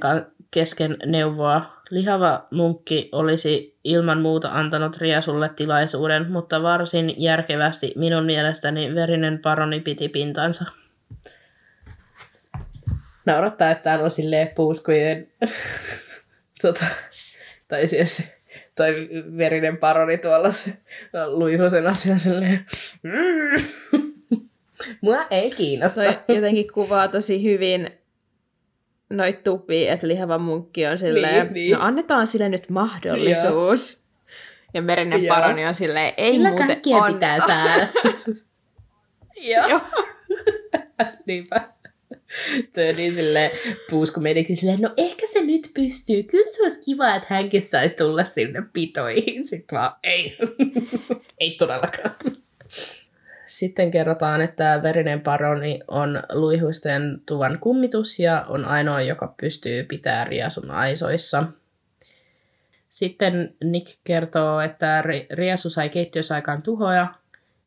kesken neuvoa. Lihava munkki olisi ilman muuta antanut Riasulle tilaisuuden, mutta varsin järkevästi minun mielestäni verinen paroni piti pintansa. Naurattaa, että täällä on silleen puuskujen tota, tai siis toi verinen paroni tuolla se luihosen asia silleen. Mua ei kiinnosta. Toi jotenkin kuvaa tosi hyvin noit tupia, että lihava munkki on silleen, Niin, niin. no annetaan sille nyt mahdollisuus. Ja merinen Joo. paroni on silleen, ei Kyllä muuten kaikkia on. pitää. Joo. Joo. Niinpä. On niin silleen puuskumediksi silleen, no ehkä se nyt pystyy. Kyllä se olisi kiva, että hänkin saisi tulla sinne pitoihin. Sitten vaan, ei. ei todellakaan. Sitten kerrotaan, että verinen paroni on luihuisten tuvan kummitus ja on ainoa, joka pystyy pitämään riasun aisoissa. Sitten Nick kertoo, että Ri- Riasu sai keittiössä aikaan tuhoja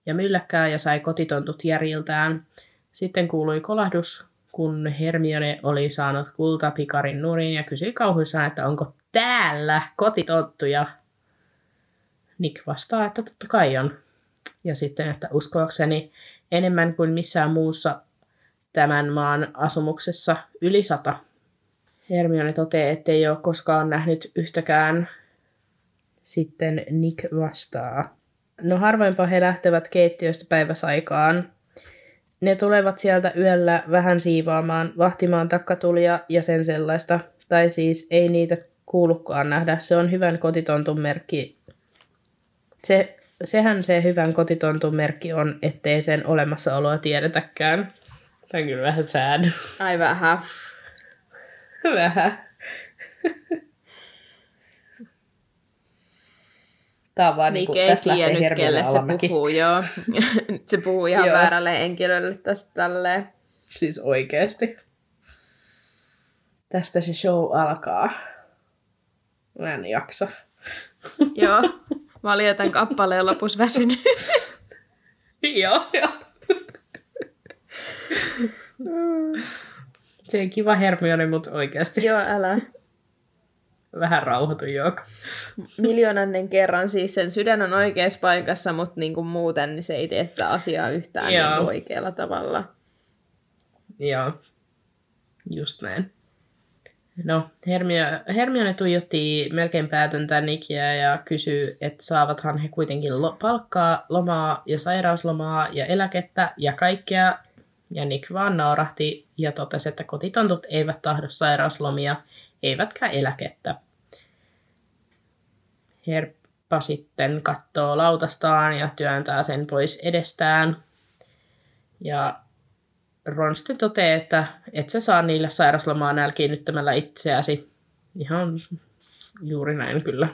ja mylläkkää ja sai kotitontut järjiltään. Sitten kuului kolahdus, kun Hermione oli saanut kultapikarin nurin ja kysyi kauhuissaan, että onko täällä kotitonttuja. Nick vastaa, että totta kai on. Ja sitten, että uskoakseni enemmän kuin missään muussa tämän maan asumuksessa yli sata. Hermione toteaa, ettei ole koskaan nähnyt yhtäkään. Sitten Nick vastaa. No harvoinpa he lähtevät keittiöstä päiväsaikaan. Ne tulevat sieltä yöllä vähän siivoamaan, vahtimaan takkatulia ja sen sellaista. Tai siis ei niitä kuulukaan nähdä. Se on hyvän kotitontun merkki. Se, sehän se hyvän kotitontun merkki on, ettei sen olemassaoloa tiedetäkään. Tämä on kyllä vähän sad. Ai vähän. Vähän. Tämä on vaan Mikä niinku, ei tästä lähtee Hermione kelle se alamäki. puhuu, joo. Nyt se puhuu ihan Joo. väärälle henkilölle tästä tälleen. Siis oikeesti. Tästä se show alkaa. Mä en jaksa. joo. Mä olin jo tämän kappaleen lopussa väsynyt. joo, joo. Se on kiva Hermione, mutta oikeasti joo, älä. Vähän rauhoitu joka. Miljoonannen kerran siis sen sydän on oikeassa paikassa, mutta niinku muuten niin se ei tee tätä asiaa yhtään Joo. niinku oikealla tavalla. Joo, just näin. No, Hermione, Hermione tuijotti melkein päätöntä Nikiä ja kysyi, että saavathan he kuitenkin lo- palkkaa, lomaa ja sairauslomaa ja eläkettä ja kaikkea. Ja Nick vaan naurahti ja totesi, että kotitontut eivät tahdo sairauslomia, eivätkä eläkettä. Herppa sitten katsoo lautastaan ja työntää sen pois edestään. Ja Ron sitten toteaa, että et sä saa niille sairaslomaa nälkiinnyttämällä itseäsi. Ihan juuri näin kyllä.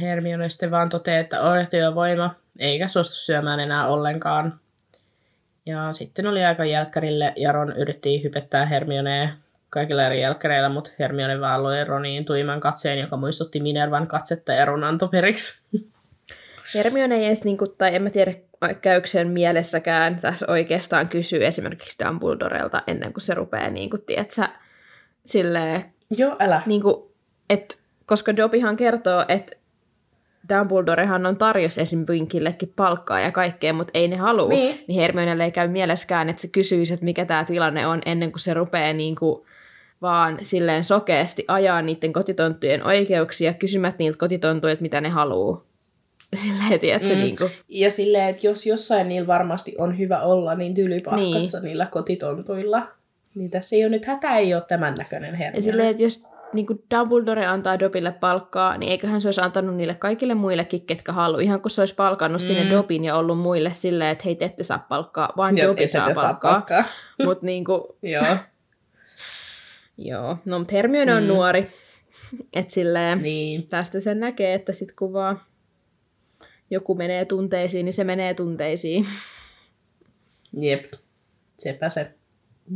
Hermione sitten vaan toteaa, että on työvoima, eikä suostu syömään enää ollenkaan. Ja sitten oli aika jälkkärille, ja Ron yritti hypettää Hermionea kaikilla eri jälkkäreillä, mutta Hermione vaan loi Roniin tuiman katseen, joka muistutti Minervan katsetta ja Ron antoi periksi. Hermione ei edes, niinku, tai en mä tiedä käykö sen mielessäkään tässä oikeastaan kysyä esimerkiksi Dumbledorelta ennen kuin se rupeaa, niinku, tiedätkö, silleen, Joo, älä. niinku, et, koska Dobbyhan kertoo, että Dumbledorehan on tarjos esim. Winkillekin palkkaa ja kaikkea, mutta ei ne halua. Niin. niin Hermionelle ei käy mieleskään, että se kysyisi, että mikä tämä tilanne on ennen kuin se rupeaa niinku vaan silleen sokeasti ajaa niiden kotitonttujen oikeuksia, kysymät niiltä kotitontuilta, mitä ne haluaa. Silleen, tiedätkö, mm. Mm. niinku, Ja silleen, että jos jossain niillä varmasti on hyvä olla, niin tylypahkassa niin. niillä kotitontuilla. Niin tässä ei ole nyt hätä, ei ole tämän näköinen ja Hermione. silleen, että jos niinku Dumbledore antaa Dobille palkkaa, niin eiköhän se olisi antanut niille kaikille muillekin, ketkä haluaa. Ihan kun se olisi palkannut mm. sinne. Dobin ja ollut muille silleen, että hei, te ette saa palkkaa, vaan Ja Dobi saa palkkaa. palkkaa. Mutta niinku, Joo, joo. No, mutta Hermione on Mm. nuori. Että silleen, niin. tästä sen näkee, että sit kun vaan joku menee tunteisiin, niin se menee tunteisiin. Jep, sepä se.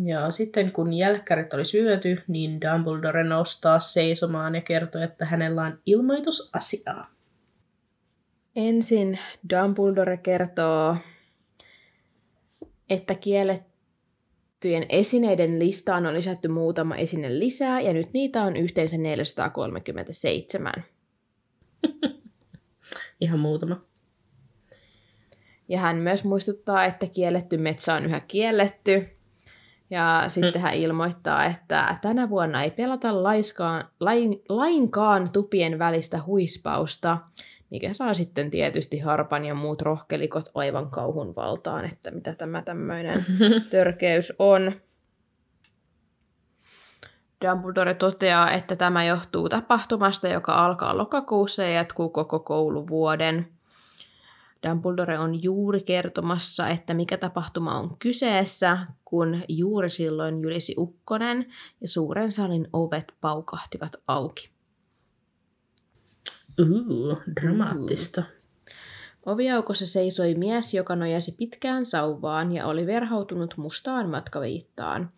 Ja sitten kun jälkkärit oli syöty, niin Dumbledore nostaa seisomaan ja kertoo, että hänellä on ilmoitusasiaa. Ensin Dumbledore kertoo, että kiellettyjen esineiden listaan on lisätty muutama esine lisää, ja nyt niitä on yhteensä 437. Ihan muutama. Ja hän myös muistuttaa, että kielletty metsä on yhä kielletty. Ja sitten hän ilmoittaa, että tänä vuonna ei pelata laiskaan, lain, lainkaan tupien välistä huispausta, mikä saa sitten tietysti harpan ja muut rohkelikot aivan kauhun valtaan, että mitä tämä tämmöinen törkeys on. Dumbledore toteaa, että tämä johtuu tapahtumasta, joka alkaa lokakuussa ja jatkuu koko kouluvuoden. Dumbledore on juuri kertomassa, että mikä tapahtuma on kyseessä, kun juuri silloin jylisi ukkonen ja suuren salin ovet paukahtivat auki. Uh, dramaattista. Oviaukossa seisoi mies, joka nojasi pitkään sauvaan ja oli verhautunut mustaan matkaviittaan.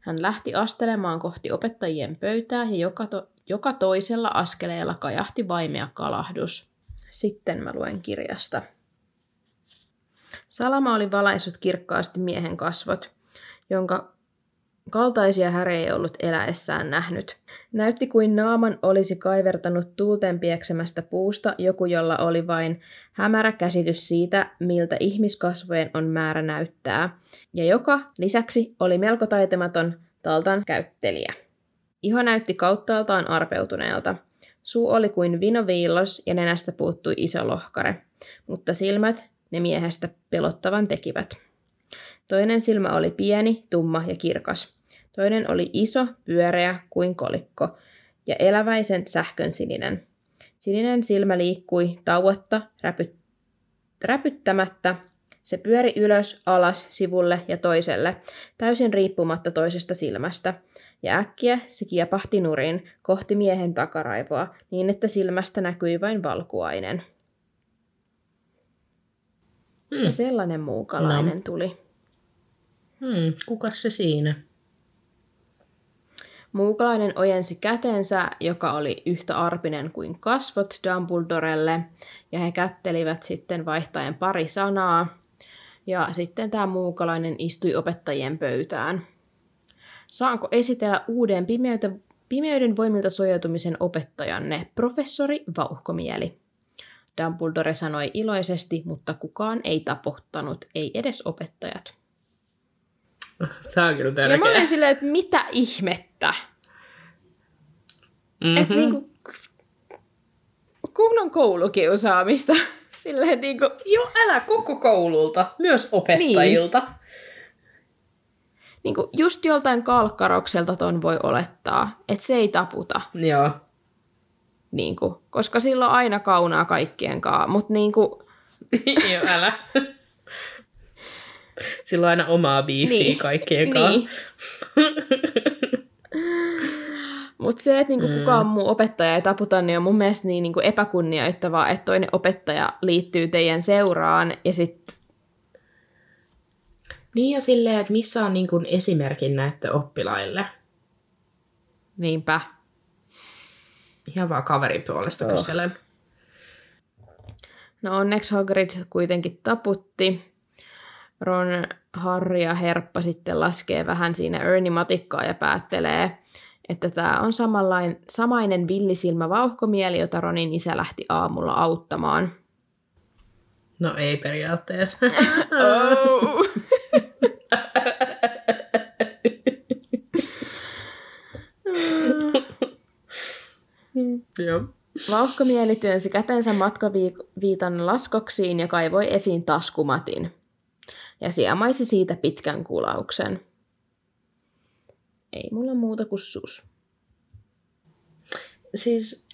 Hän lähti astelemaan kohti opettajien pöytää ja joka, to- joka toisella askeleella kajahti vaimea kalahdus. Sitten mä luen kirjasta. Salama oli valaissut kirkkaasti miehen kasvot, jonka kaltaisia hän ei ollut eläessään nähnyt. Näytti kuin naaman olisi kaivertanut tuulten pieksemästä puusta joku, jolla oli vain hämärä käsitys siitä, miltä ihmiskasvojen on määrä näyttää, ja joka lisäksi oli melko taitematon taltan käyttelijä. Iho näytti kauttaaltaan arpeutuneelta. Suu oli kuin vinoviillos ja nenästä puuttui iso lohkare, mutta silmät ne miehestä pelottavan tekivät. Toinen silmä oli pieni, tumma ja kirkas. Toinen oli iso, pyöreä kuin kolikko ja eläväisen sähkön sininen. Sininen silmä liikkui tauotta, räpy, räpyttämättä. Se pyöri ylös, alas, sivulle ja toiselle, täysin riippumatta toisesta silmästä. Ja äkkiä se kiepahti nurin kohti miehen takaraivoa, niin että silmästä näkyi vain valkuainen. Hmm. Ja sellainen muukalainen No. tuli. Hmm, kukas se siinä? Muukalainen ojensi kätensä, joka oli yhtä arpinen kuin kasvot Dumbledorelle, ja he kättelivät sitten vaihtaen pari sanaa. Ja sitten tämä muukalainen istui opettajien pöytään. Saanko esitellä uuden pimeyden, pimeyden voimilta suojautumisen opettajanne, professori Vauhkomieli? Dumbledore sanoi iloisesti, mutta kukaan ei tapottanut, ei edes opettajat. Tää on kyllä Ja mä tärkeä. olin silleen, että mitä ihmettä? Mm-hmm. Että niinku, kunnon koulukiusaamista. Silleen niinku, Joo, älä koko koululta, myös opettajilta. niinku just joltain kalkkarokselta ton voi olettaa, että se ei taputa. Niin. Joo. Niinku, koska silloin aina kaunaa kaikkien kaa. Mutta niinku, Joo, älä. Sillä on aina omaa biifiä Niin. niin. kaikkien kanssa. niin. Mutta se, että niinku Mm. kukaan muu opettaja ei taputa, niin on mun mielestä niin niinku epäkunnioittavaa, että toinen opettaja liittyy teidän seuraan ja sitten Niin ja silleen, että missä on niin kuin esimerkin näette oppilaille. niinpä. Ihan vaan kaverin puolesta Oh. kyselen. No onneksi Hagrid kuitenkin taputti. Ron, Harry ja Herppa sitten laskee vähän siinä Ernie-matikkaa ja päättelee, että tämä on samanlain, samainen villisilmä vauhkomieli, jota Ronin isä lähti aamulla auttamaan. No ei periaatteessa. Oh. Joo. Vauhkomieli työnsi kätensä matkaviitan laskoksiin ja kaivoi esiin taskumatin. Ja siemaisi siitä pitkän kulauksen. Ei mulla muuta kuin sus. Siis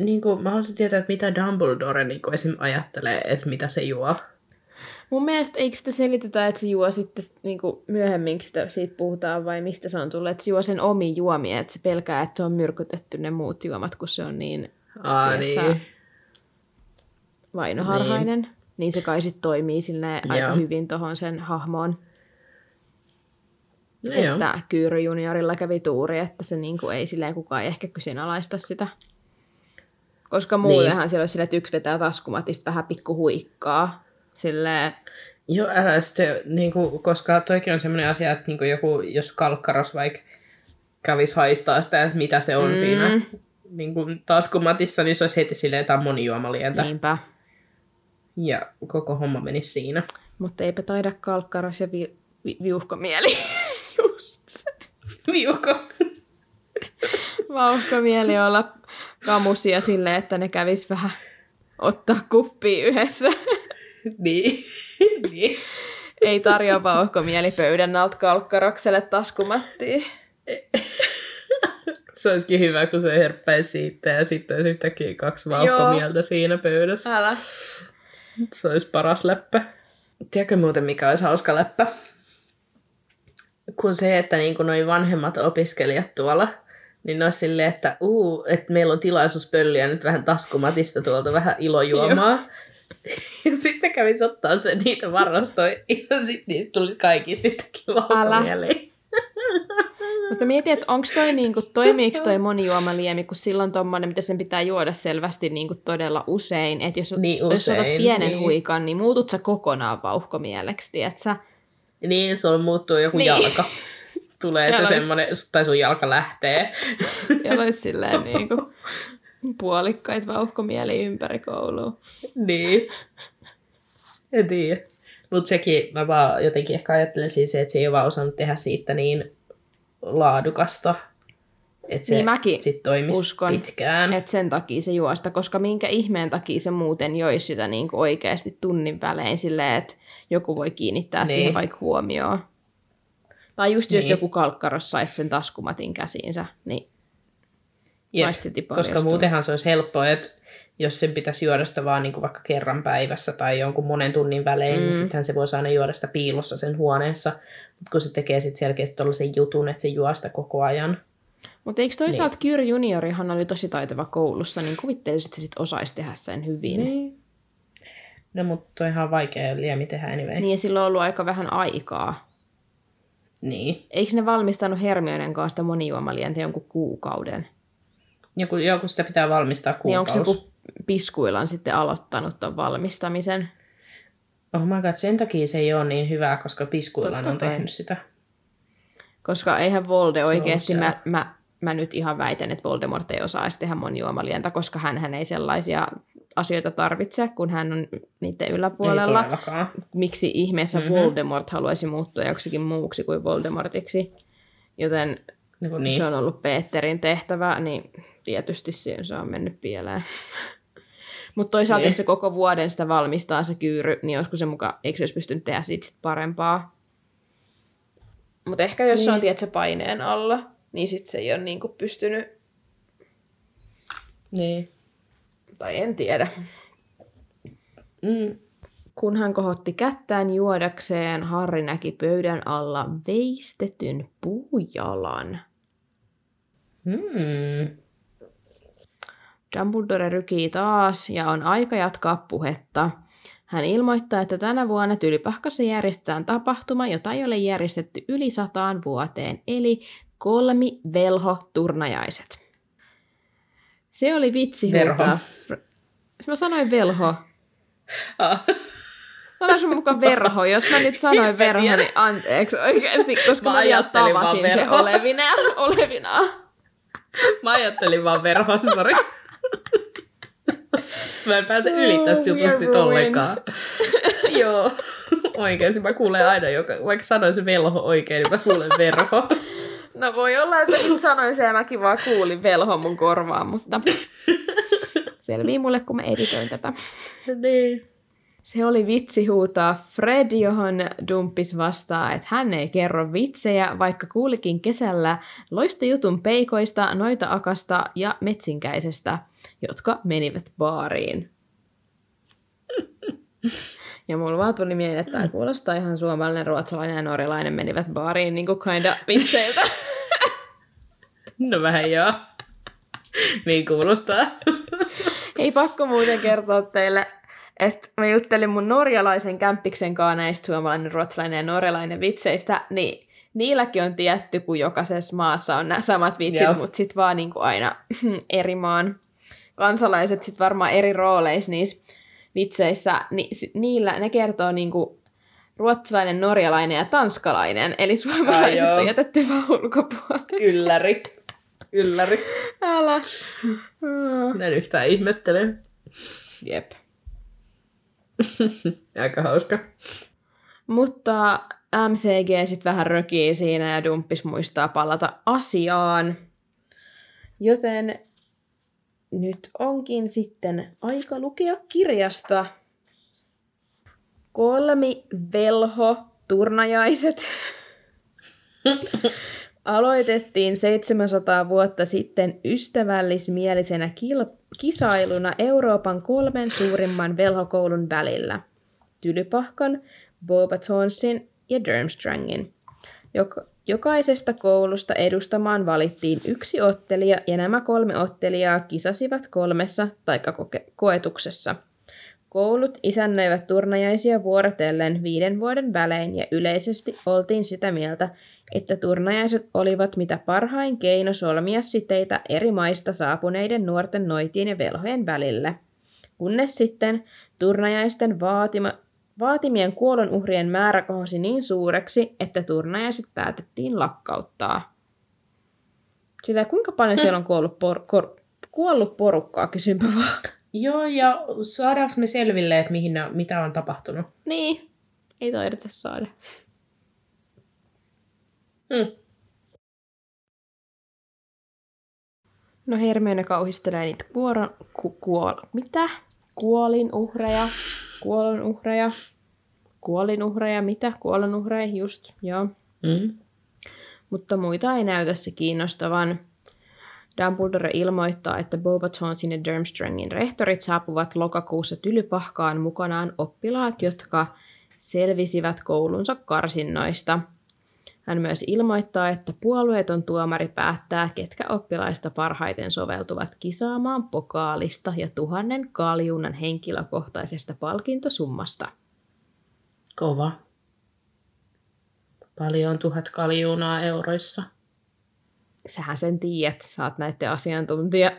niin kuin, mä haluaisin tietää, että mitä Dumbledore niin kuin esim. ajattelee, että mitä se juo. Mun mielestä eikö sitä selitetä, että se juo sitten niin kuin myöhemmin, sitä, siitä puhutaan, vai mistä se on tullut, että se juo sen omi juomia, että se pelkää, että se on myrkytetty ne muut juomat, kun se on niin Aa, Tiedät sä, niin. vainoharhainen. Niin, niin se kai sitten toimii silleen aika Joo. hyvin tuohon sen hahmoon. No joo. että Kyyry juniorilla kävi tuuri, että se niinku ei silleen kukaan ehkä kyseenalaista sitä. Koska muutenhan niin. siellä olisi silleen, että yksi vetää taskumatista vähän pikku huikkaa. Silleen, Joo, älä sitten, niin kuin, koska toikin on semmoinen asia, että niin kuin joku, jos kalkkaros vaikka kävisi haistaa sitä, että mitä se on Mm. siinä niin kuin taskumatissa, niin se olisi heti silleen, on monijuomalientä. Niin. niinpä. Ja koko homma menisi siinä. Mutta eipä taida kalkkaras ja vi- vi- viuhkomieli. Just se. Viuko. Vauhkomieli olla kamusia silleen, että ne kävis vähän ottaa kuppia yhdessä. niin. niin. ei tarjoa vauhkomieli pöydän alta kalkkarokselle taskumattiin. Se olisikin hyvä, kun se herppäisi siitä ja sitten olisi yhtäkkiä kaksi vauhkomieltä siinä pöydässä. Älä. Se olisi paras läppä. Tiedätkö muuten, mikä olisi hauska läppä? Kun se, että niin noin vanhemmat opiskelijat tuolla, niin ne olisi silleen, että, uu, että meillä on tilaisuus pölliä nyt vähän taskumatista tuolta vähän ilojuomaa. ja sitten kävisi ottaa se niitä varastoja ja sitten niistä tulisi kaikista yhtäkkiä vauhkomieliä. Mutta mietin, että onko toi niinku, toimiiko toi monijuomaliemi, kun silloin tommonen, mitä sen pitää juoda selvästi niinku todella usein. Että jos, Niin jos otat pienen niin. huikan, niin muutut sä kokonaan vauhkomieleksi, tietsä? Niin, sulla muuttuu joku Niin. jalka. Tulee se semmoinen, tai sun jalka lähtee. Olisi silleen niinku puolikkaita vauhkomieli ympäri koulua. niin. En tiedä. Mutta sekin, mä vaan jotenkin ehkä ajattelen siis, että se ei ole vaan osannut tehdä siitä niin laadukasta että se Niin mäkin sit toimisi uskon, pitkään. Että sen takia se juosta, koska minkä ihmeen takia se muuten joisi sitä niin kuin oikeasti tunnin välein silleen, että joku voi kiinnittää niin. Siihen vaikka huomioon. Tai just jos Niin. joku kalkkaros saisi sen taskumatin käsiinsä, niin Jep, koska muutenhan se olisi helppoa, että jos sen pitäisi juoda sitä vaan niin kuin vaikka kerran päivässä tai jonkun monen tunnin välein, mm. niin Mm. sittenhän se voisi aina juoda sitä piilossa sen huoneessa. Mutta kun se tekee sitten selkeästi tuollaisen jutun, että se juo sitä koko ajan. Mutta eikö toisaalta niin. Kyr juniorihan oli tosi taitava koulussa, niin kuvittelisin, että se sit osaisi tehdä sen hyvin. Niin. Niin. No mutta on vaikea liemi tehdä anyway. niin ja sillä on ollut aika vähän aikaa. niin. Eikö ne valmistanut Hermionen kanssa sitä monijuomalientä jonkun kuukauden? Joku, joku sitä pitää valmistaa Niin onko kuukausi. joku piskuillaan sitten aloittanut ton valmistamisen? Oh my god, sen takia se ei ole niin hyvää, koska Piskuilan Totta on kai. tehnyt sitä. Koska eihän Volde oikeasti, mä, mä, mä nyt ihan väitän, että Voldemort ei osaisi tehdä monijuomalientä, koska hän ei sellaisia asioita tarvitse, kun hän on niiden yläpuolella. Miksi ihmeessä Mhm. mm-hmm. Voldemort haluaisi muuttua joksikin muuksi kuin Voldemortiksi? Joten kuin niin. se on ollut Peterin tehtävä, niin tietysti se on mennyt pieleen. Mutta toisaalta, Niin. jos se koko vuoden sitä valmistaa se kyyry, niin olisiko se mukaan, eikö se olisi pystynyt tehdä siitä sit parempaa? Mutta ehkä jos niin. se on Niin. tiedätkö, paineen alla, niin sit se ei ole niinku pystynyt, niin. tai en tiedä. Mm. Kun hän kohotti kättään juodakseen, Harri näki pöydän alla veistetyn puujalan. Mm. Dumbledore rykii taas ja on aika jatkaa puhetta. Hän ilmoittaa, että tänä vuonna Tylypahkassa järjestetään tapahtuma, jota ei ole järjestetty yli sataan vuoteen, eli kolmi velho-turnajaiset. Se oli vitsi Verho. huutaa. Mä sanoin velho. Ah. Sanoin sun mukaan verho. Jos mä nyt sanoin verho, niin anteeksi oikeasti, koska Mä mä, vielä tavasin se verho. olevina. olevina. Mä ajattelin vaan verhoa, sori. Mä en pääse yli tästä Oh, jutusta we nyt ollenkaan. Joo. Oikeasti mä kuulen aina, joka, vaikka sanoisin velho oikein, niin mä kuulen verho. No voi olla, että nyt sanoin se ja mäkin vaan kuulin velho mun korvaan, mutta selvii mulle, kun mä editoin tätä. niin. Se oli vitsi huutaa Fred, johon Dumppis vastaa, että hän ei kerro vitsejä, vaikka kuulikin kesällä loistojutun peikoista, noita akasta ja metsinkäisestä, jotka menivät baariin. Ja mulla vaan tuli mieleen, että tämä kuulostaa ihan suomalainen, ruotsalainen ja norjalainen menivät baariin niin kuin kinda vitseiltä. No vähän joo. Niin kuulostaa. Ei pakko muuten kertoa teille, että mä juttelin mun norjalaisen kämppiksen kanssa näistä suomalainen, ruotsalainen ja norjalainen vitseistä, niin niilläkin on tietty, kun jokaisessa maassa on nämä samat vitsit, mutta sitten vaan niin kuin aina eri maan kansalaiset sitten varmaan eri rooleissa niissä vitseissä, niin sit niillä ne kertoo niin kuin ruotsalainen, norjalainen ja tanskalainen, eli suomalaiset joo. on jätetty vaan ulkopuolelle. Ylläri. Ylläri. Älä. Minä en yhtään ihmettele. Jep. Aika hauska. Mutta MCG sitten vähän rökii siinä ja Dumppis muistaa palata asiaan. Joten nyt onkin sitten aika lukea kirjasta. Kolmi velho turnajaiset. Aloitettiin 700 vuotta sitten ystävällismielisenä kil- kisailuna Euroopan kolmen suurimman velhokoulun välillä. Tylypahkan, Beaubatonsin ja Durmstrangin. Jok- jokaisesta koulusta edustamaan valittiin yksi ottelija ja nämä kolme ottelijaa kisasivat kolmessa taikakoetuksessa. Koulut isännöivät turnajaisia vuorotellen viiden vuoden välein ja yleisesti oltiin sitä mieltä, että turnajaiset olivat mitä parhain keino solmia siteitä eri maista saapuneiden nuorten noitien ja velhojen välille. Kunnes sitten turnajaisten vaatima, vaatimien kuolonuhrien määrä kohosi niin suureksi, että turnajaiset päätettiin lakkauttaa. Sillä kuinka paljon siellä on kuollut, por, kor, kuollut porukkaa, kysynpä vaan. Joo, ja saadaanko me selville, että mihin, ne- mitä on tapahtunut? Niin, ei taideta saada. Hmm. No Hermione kauhistelee niitä kuoron... Ku, kuol, mitä? Kuolinuhreja. Kuolonuhreja. Kuolinuhreja, mitä? Kuolonuhreja, just, joo. Mm. Mutta muita ei näytä se kiinnostavan. Dumbledore ilmoittaa, että Bobatonsin ja Durmstrangin rehtorit saapuvat lokakuussa Tylypahkaan mukanaan oppilaat, jotka selvisivät koulunsa karsinnoista. Hän myös ilmoittaa, että puolueeton tuomari päättää, ketkä oppilaista parhaiten soveltuvat kisaamaan pokaalista ja tuhannen kaljuunan henkilökohtaisesta palkintosummasta. Kova. Paljon tuhat kaljuunaa euroissa. Sähän sen tiedät, sä oot näiden asiantuntija.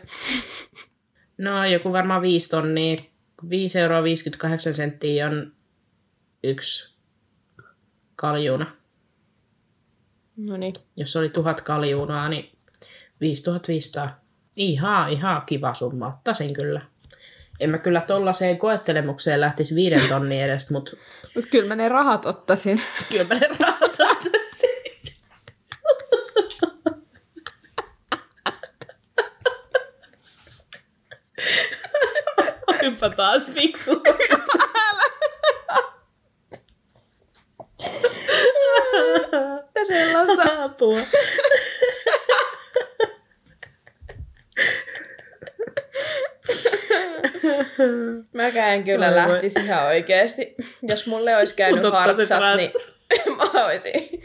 No joku varmaan 5 tonnia. 5 euroa 58 senttiä on yksi kaljuuna. No niin. Jos oli tuhat kaljuunaa, niin 5500. Ihan, ihan kiva summa. Ottaisin kyllä. En mä kyllä tollaiseen koettelemukseen lähtisi viiden tonnin edestä, mutta Mut kyllä mä ne rahat ottaisin. kyllä mä ne rahat ottaisin. Olinpa taas fiksu. Ja Apua. Mäkään kyllä Voi voi. lähtisin ihan oikeesti. Jos mulle olisi käynyt hartsat, niin mä olisin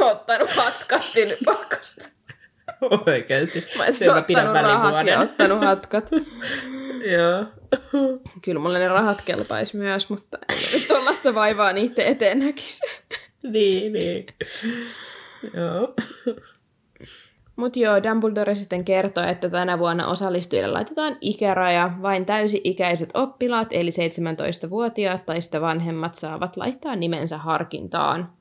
ottanut hatkat tilipakasta. Oikeesti. Mä olisin Sen mä ottanut rahat ja ottanut hatkat. Joo. Kyllä mulle ne rahat kelpais myös, mutta en mä nyt tollaista vaivaa niiden eteen näkisi. Niin, niin. Joo. Mutta joo, Dumbledore sitten kertoo, että tänä vuonna osallistujille laitetaan ikäraja. Vain täysi-ikäiset oppilaat, eli 17-vuotiaat tai sitä vanhemmat saavat laittaa nimensä harkintaan.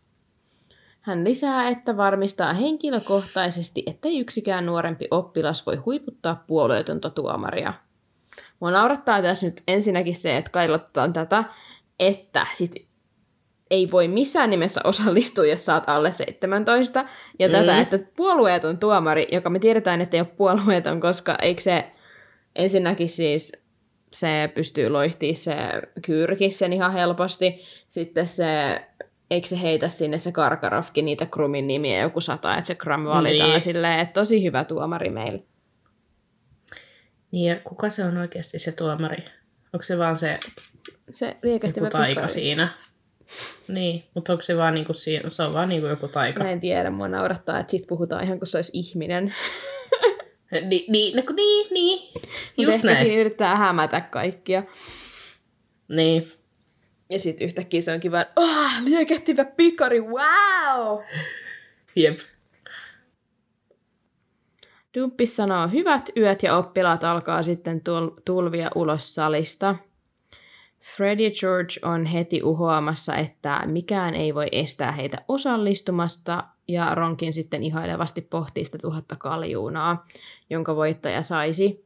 Hän lisää, että varmistaa henkilökohtaisesti, ettei yksikään nuorempi oppilas voi huiputtaa puolueetonta tuomaria. Mua naurattaa tässä nyt ensinnäkin se, että kailotetaan tätä, että sit ei voi missään nimessä osallistua, jos oot alle 17. Ja mm. tätä, että puolueeton tuomari, joka me tiedetään, että ei ole puolueeton, koska eikö se ensinnäkin siis se pystyy loihtimaan se kyrkis sen ihan helposti. Sitten se, eikö se heitä sinne se Karkarofki niitä Krumin nimiä joku sata, että se Kram valitaan Niin. silleen, että tosi hyvä tuomari meillä. Niin ja kuka se on oikeasti se tuomari? Onko se vaan se Se liekehtivä joku taika siinä? Niin, mutta onko se vaan niinku se on vaan niinku joku taika. Mä en tiedä, mua naurattaa, että sit puhutaan ihan kuin se olisi ihminen. Ni, niin, no, niin, niin. Just ehkä näin. siinä yrittää hämätä kaikkia. Niin. Ja sitten yhtäkkiä se onkin vaan, ah, liekehtivä pikari, wow! Jep. Dumppis sanoo hyvät yöt ja oppilaat alkaa sitten tul- tulvia ulos salista. Fred ja George on heti uhoamassa, että mikään ei voi estää heitä osallistumasta, ja Ronkin sitten ihailevasti pohtii sitä tuhatta kaljuunaa, jonka voittaja saisi.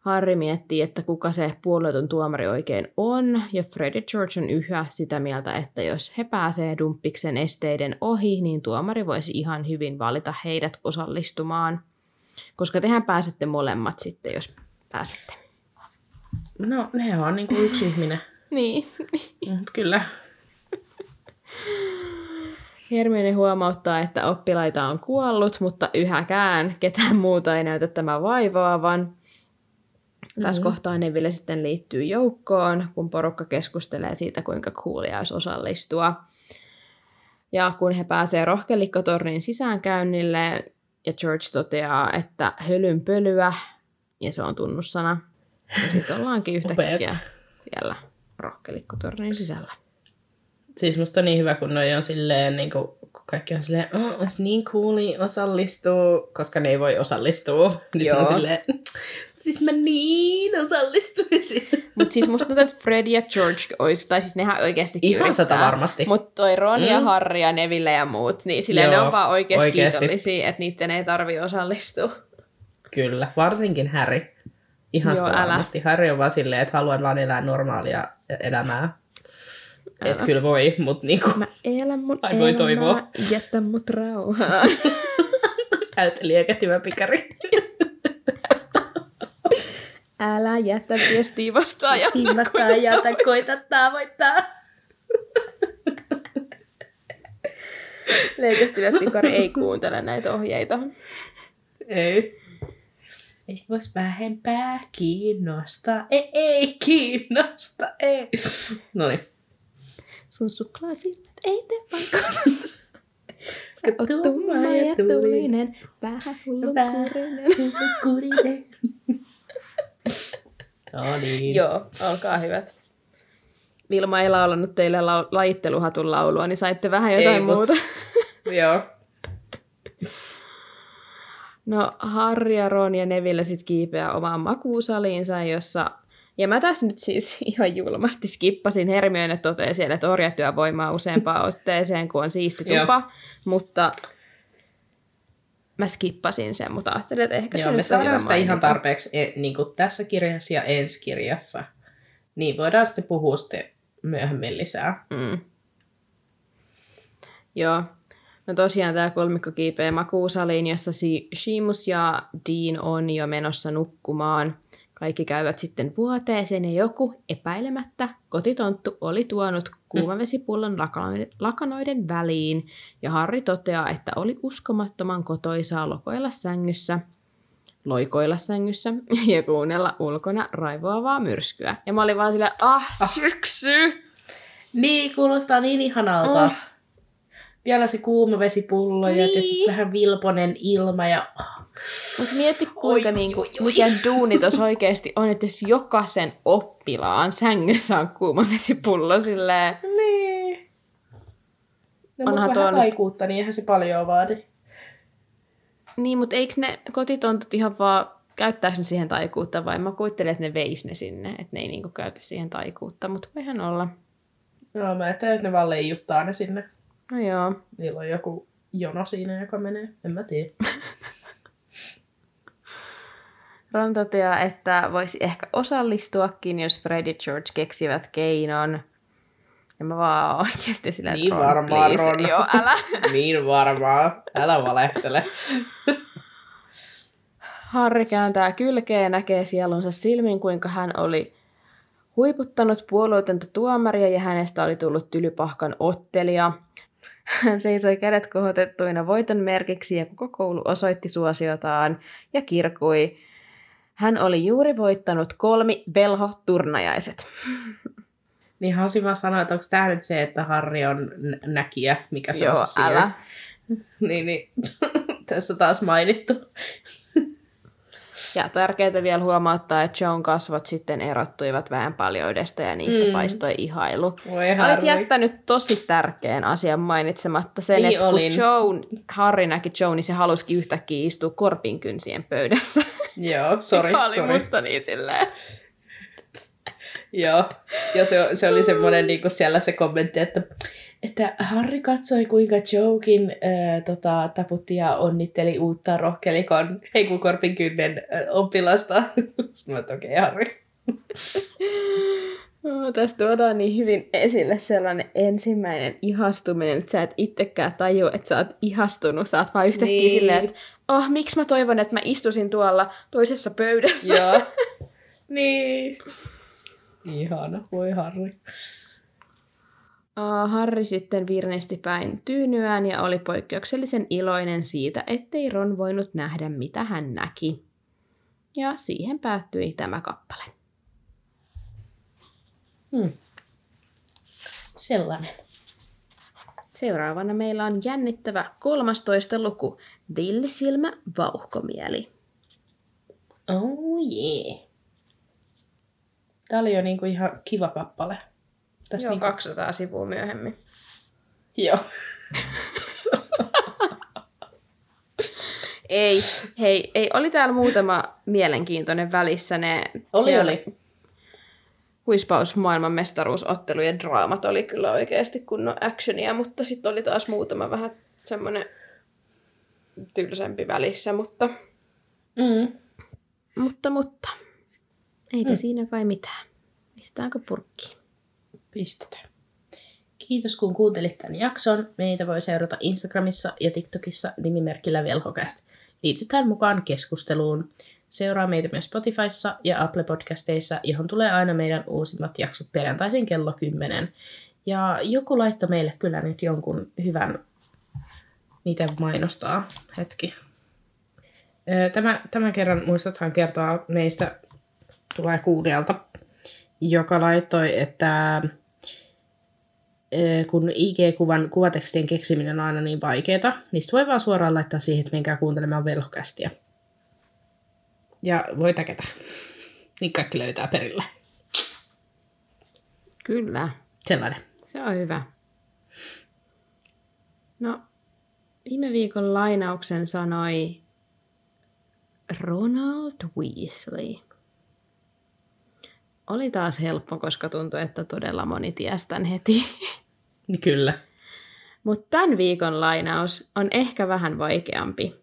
Harry miettii, että kuka se puolueeton tuomari oikein on, ja Fred ja George on yhä sitä mieltä, että jos he pääsee dumppiksen esteiden ohi, niin tuomari voisi ihan hyvin valita heidät osallistumaan. Koska tehän pääsette molemmat sitten, jos pääsette. No, ne on niinku yksi ihminen. Niin. Mut kyllä. Hermione huomauttaa, että oppilaita on kuollut, mutta yhäkään ketään muuta ei näytä tämä vaivaavan. Mm-hmm. Tässä kohtaa Neville sitten liittyy joukkoon, kun porukka keskustelee siitä, kuinka kuulia olisi osallistua. Ja kun he pääsee rohkelikkotornin sisäänkäynnille, ja George toteaa, että hölynpölyä, ja se on tunnussana. Ja sitten ollaankin yhtäkkiä Upeat. siellä rohkelikkotornin sisällä. Siis musta on niin hyvä, kun noi on silleen, niin kuin, kun kaikki on silleen, oh, olisi niin cooli osallistua, koska ne ei voi osallistua. Niin se on Joo. silleen, siis mä niin osallistuisin. Mutta siis musta tuntuu, että Fred ja George olisi, tai siis nehän oikeasti Ihan sata varmasti. Mutta toi Ron ja Mm. Harry ja Neville ja muut, niin silleen ne Joo, on vaan oikeasti oikeesti. kiitollisia, että niiden ei tarvi osallistua. Kyllä, varsinkin Harry. Ihan Joo, varmasti. Harry on vaan silleen, että haluan vaan elää normaalia elämää. Että kyllä voi, mutta niinku, Mä elän mun Ai voi toivoa. jätä mut rauhaan. ältä liekehtivä pikari. Älä jätä viestiä vastaan. Ja Hinnattaa ja koita tavoittaa. Leikettiläspikari ei kuuntele näitä ohjeita. Ei. Ei vois vähempää kiinnosta. Ei, ei kiinnosta. Ei. No niin. Sun suklaasilmät ei tee vaikutusta. Sä oot tumma ja tulinen, vähän hullunkurinen. Kurinen. No niin. Joo, olkaa hyvät. Vilma ei laulanut teille lau- lajitteluhatun laulua, niin saitte vähän jotain Ei, mut- muuta. Joo. No Harry ja Ron ja Neville sit kiipeää omaan makuusaliinsa, jossa... Ja mä tässä nyt siis ihan julmasti skippasin. Hermione toteaa siellä, että orjatyövoimaa useampaan otteeseen, kun on siisti tupa. mutta mä skippasin sen, mutta ajattelin, että ehkä se Joo, me nyt on hyvä saadaan sitä ihan tarpeeksi e, niin kuin tässä kirjassa ja ensi kirjassa. Niin voidaan sitten puhua sitten myöhemmin lisää. Mm. Joo. No tosiaan tämä kolmikko kiipeää makuusaliin, jossa Seamus ja Dean on jo menossa nukkumaan. Kaikki käyvät sitten vuoteeseen ja joku epäilemättä kotitonttu oli tuonut kuumavesipullon lakanoiden, lakanoiden väliin ja Harri toteaa, että oli uskomattoman kotoisaa lokoilla sängyssä, loikoilla sängyssä ja kuunnella ulkona raivoavaa myrskyä. Ja mä olin vaan silleen, ah, syksy! Niin, kuulostaa niin ihanalta. Oh. Vielä se kuuma vesipullo ja Niin. tietysti vähän vilponen ilma ja... Mutta mieti kuinka niinku, mikä duuni tuossa oikeasti on, että jos jokaisen oppilaan sängyssä on kuuma vesipullo silleen, Niin. No, Onhan tuo vähän nyt- taikuutta, niin eihän se paljon vaadi. niin, mutta eikö ne kotitontut ihan vaan, käyttääkö ne siihen taikuutta vai mä kuvittelen, että ne veis ne sinne, että ne ei niinku käytä siihen taikuutta, mutta voihan olla. No, mä ajattelin, että ne vaan leijuttaa ne sinne. No joo. Niillä on joku jono siinä, joka menee. En mä tiedä. Ron toteaa, että voisi ehkä osallistuakin, jos Fred ja George keksivät keinon. Ja mä vaan oikeasti sillä, Niin Ron, varmaan, please. Ron. Joo, älä. niin varmaan. Älä valehtele. Harri kääntää kylkeä ja näkee sielunsa silmin, kuinka hän oli huiputtanut puolueetonta tuomaria ja hänestä oli tullut tylypahkan ottelija. Hän seisoi kädet kohotettuina voiton merkiksi ja koko koulu osoitti suosiotaan ja kirkui. Hän oli juuri voittanut kolmi velho-turnajaiset. Niin Hasi vaan sanoi, että onko tämä nyt se, että Harri on nä- näkijä, mikä se Joo, on se älä. Niin, niin. Tässä taas mainittu. Ja tärkeää vielä huomauttaa, että Joan kasvot sitten erottuivat vähän paljoudesta ja niistä Mm. paistoi ihailu. Voi Olet jättänyt tosi tärkeän asian mainitsematta sen, Niin että kun olin. Joan, Harry näki Joan, niin se halusikin yhtäkkiä istua korpinkynsien pöydässä. Joo, sori, Mikä oli sori. musta niin silleen. Joo, ja se, se oli semmoinen niin siellä se kommentti, että, että Harri katsoi, kuinka Jokin ää, tota, taputti ja onnitteli uutta rohkelikon heikukorpin kynnen ää, oppilasta. Mä, okei, okay, Harri. No, tässä tuodaan niin hyvin esille sellainen ensimmäinen ihastuminen, että sä et itsekään tajua, että sä oot ihastunut. Sä oot vaan yhtäkkiä Niin. silleen, että oh, miksi mä toivon, että mä istuisin tuolla toisessa pöydässä. Joo. niin. Ihana, voi Harri. Harry sitten virnisti päin tyynyään ja oli poikkeuksellisen iloinen siitä, ettei Ron voinut nähdä, mitä hän näki. Ja siihen päättyi tämä kappale. Hmm. Sellainen. Seuraavana meillä on jännittävä 13 luku, Villisilmä vauhkomieli. Oh yeah. Tää oli jo niinku ihan kiva kappale. Tässä Joo, niinku... 200 sivua myöhemmin. Joo. Ei, hei, ei, oli täällä muutama mielenkiintoinen välissä. Ne Oli, siellä oli. Huispaus maailman mestaruusottelujen draamat oli kyllä oikeasti kunnon actionia, mutta sitten oli taas muutama vähän semmoinen tylsempi välissä, mutta, Mm. mutta, mutta. Eipä mm. siinä kai mitään. Pistetäänkö purkkiin? Pistetään. Kiitos kun kuuntelit tämän jakson. Meitä voi seurata Instagramissa ja TikTokissa nimimerkillä Velhokäst. Liitytään mukaan keskusteluun. Seuraa meitä myös Spotifyssa ja Apple Podcasteissa, johon tulee aina meidän uusimmat jaksot perjantaisin kello 10. Ja joku laittoi meille kyllä nyt jonkun hyvän, miten mainostaa, hetki. Tämä, tämän kerran muistathan kertoa meistä tulee kuulijalta, joka laittoi, että kun IG-kuvan kuvatekstien keksiminen on aina niin vaikeaa, niin voi vaan suoraan laittaa siihen, että menkää kuuntelemaan velhokästiä. Ja voi täkätä. Niin kaikki löytää perille. Kyllä. Sellainen. Se on hyvä. No, viime viikon lainauksen sanoi Ronald Weasley. Oli taas helppo, koska tuntui, että todella moni ties tämän heti. Kyllä. Mutta tämän viikon lainaus on ehkä vähän vaikeampi.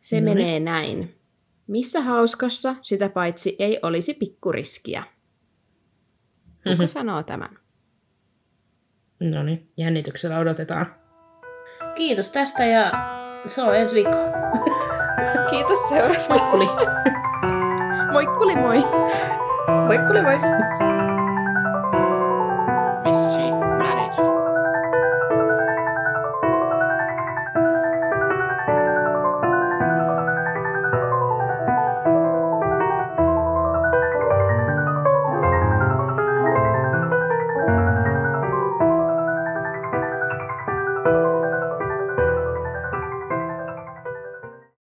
Se Noniin. menee näin. Missä hauskassa sitä paitsi ei olisi pikkuriskiä? Kuka Mhm. sanoo tämän? No niin, jännityksellä odotetaan. Kiitos tästä ja se on ensi viikko. Kiitos seurasta. Moikkuli! Moikkuli moi! Moikkuli moi!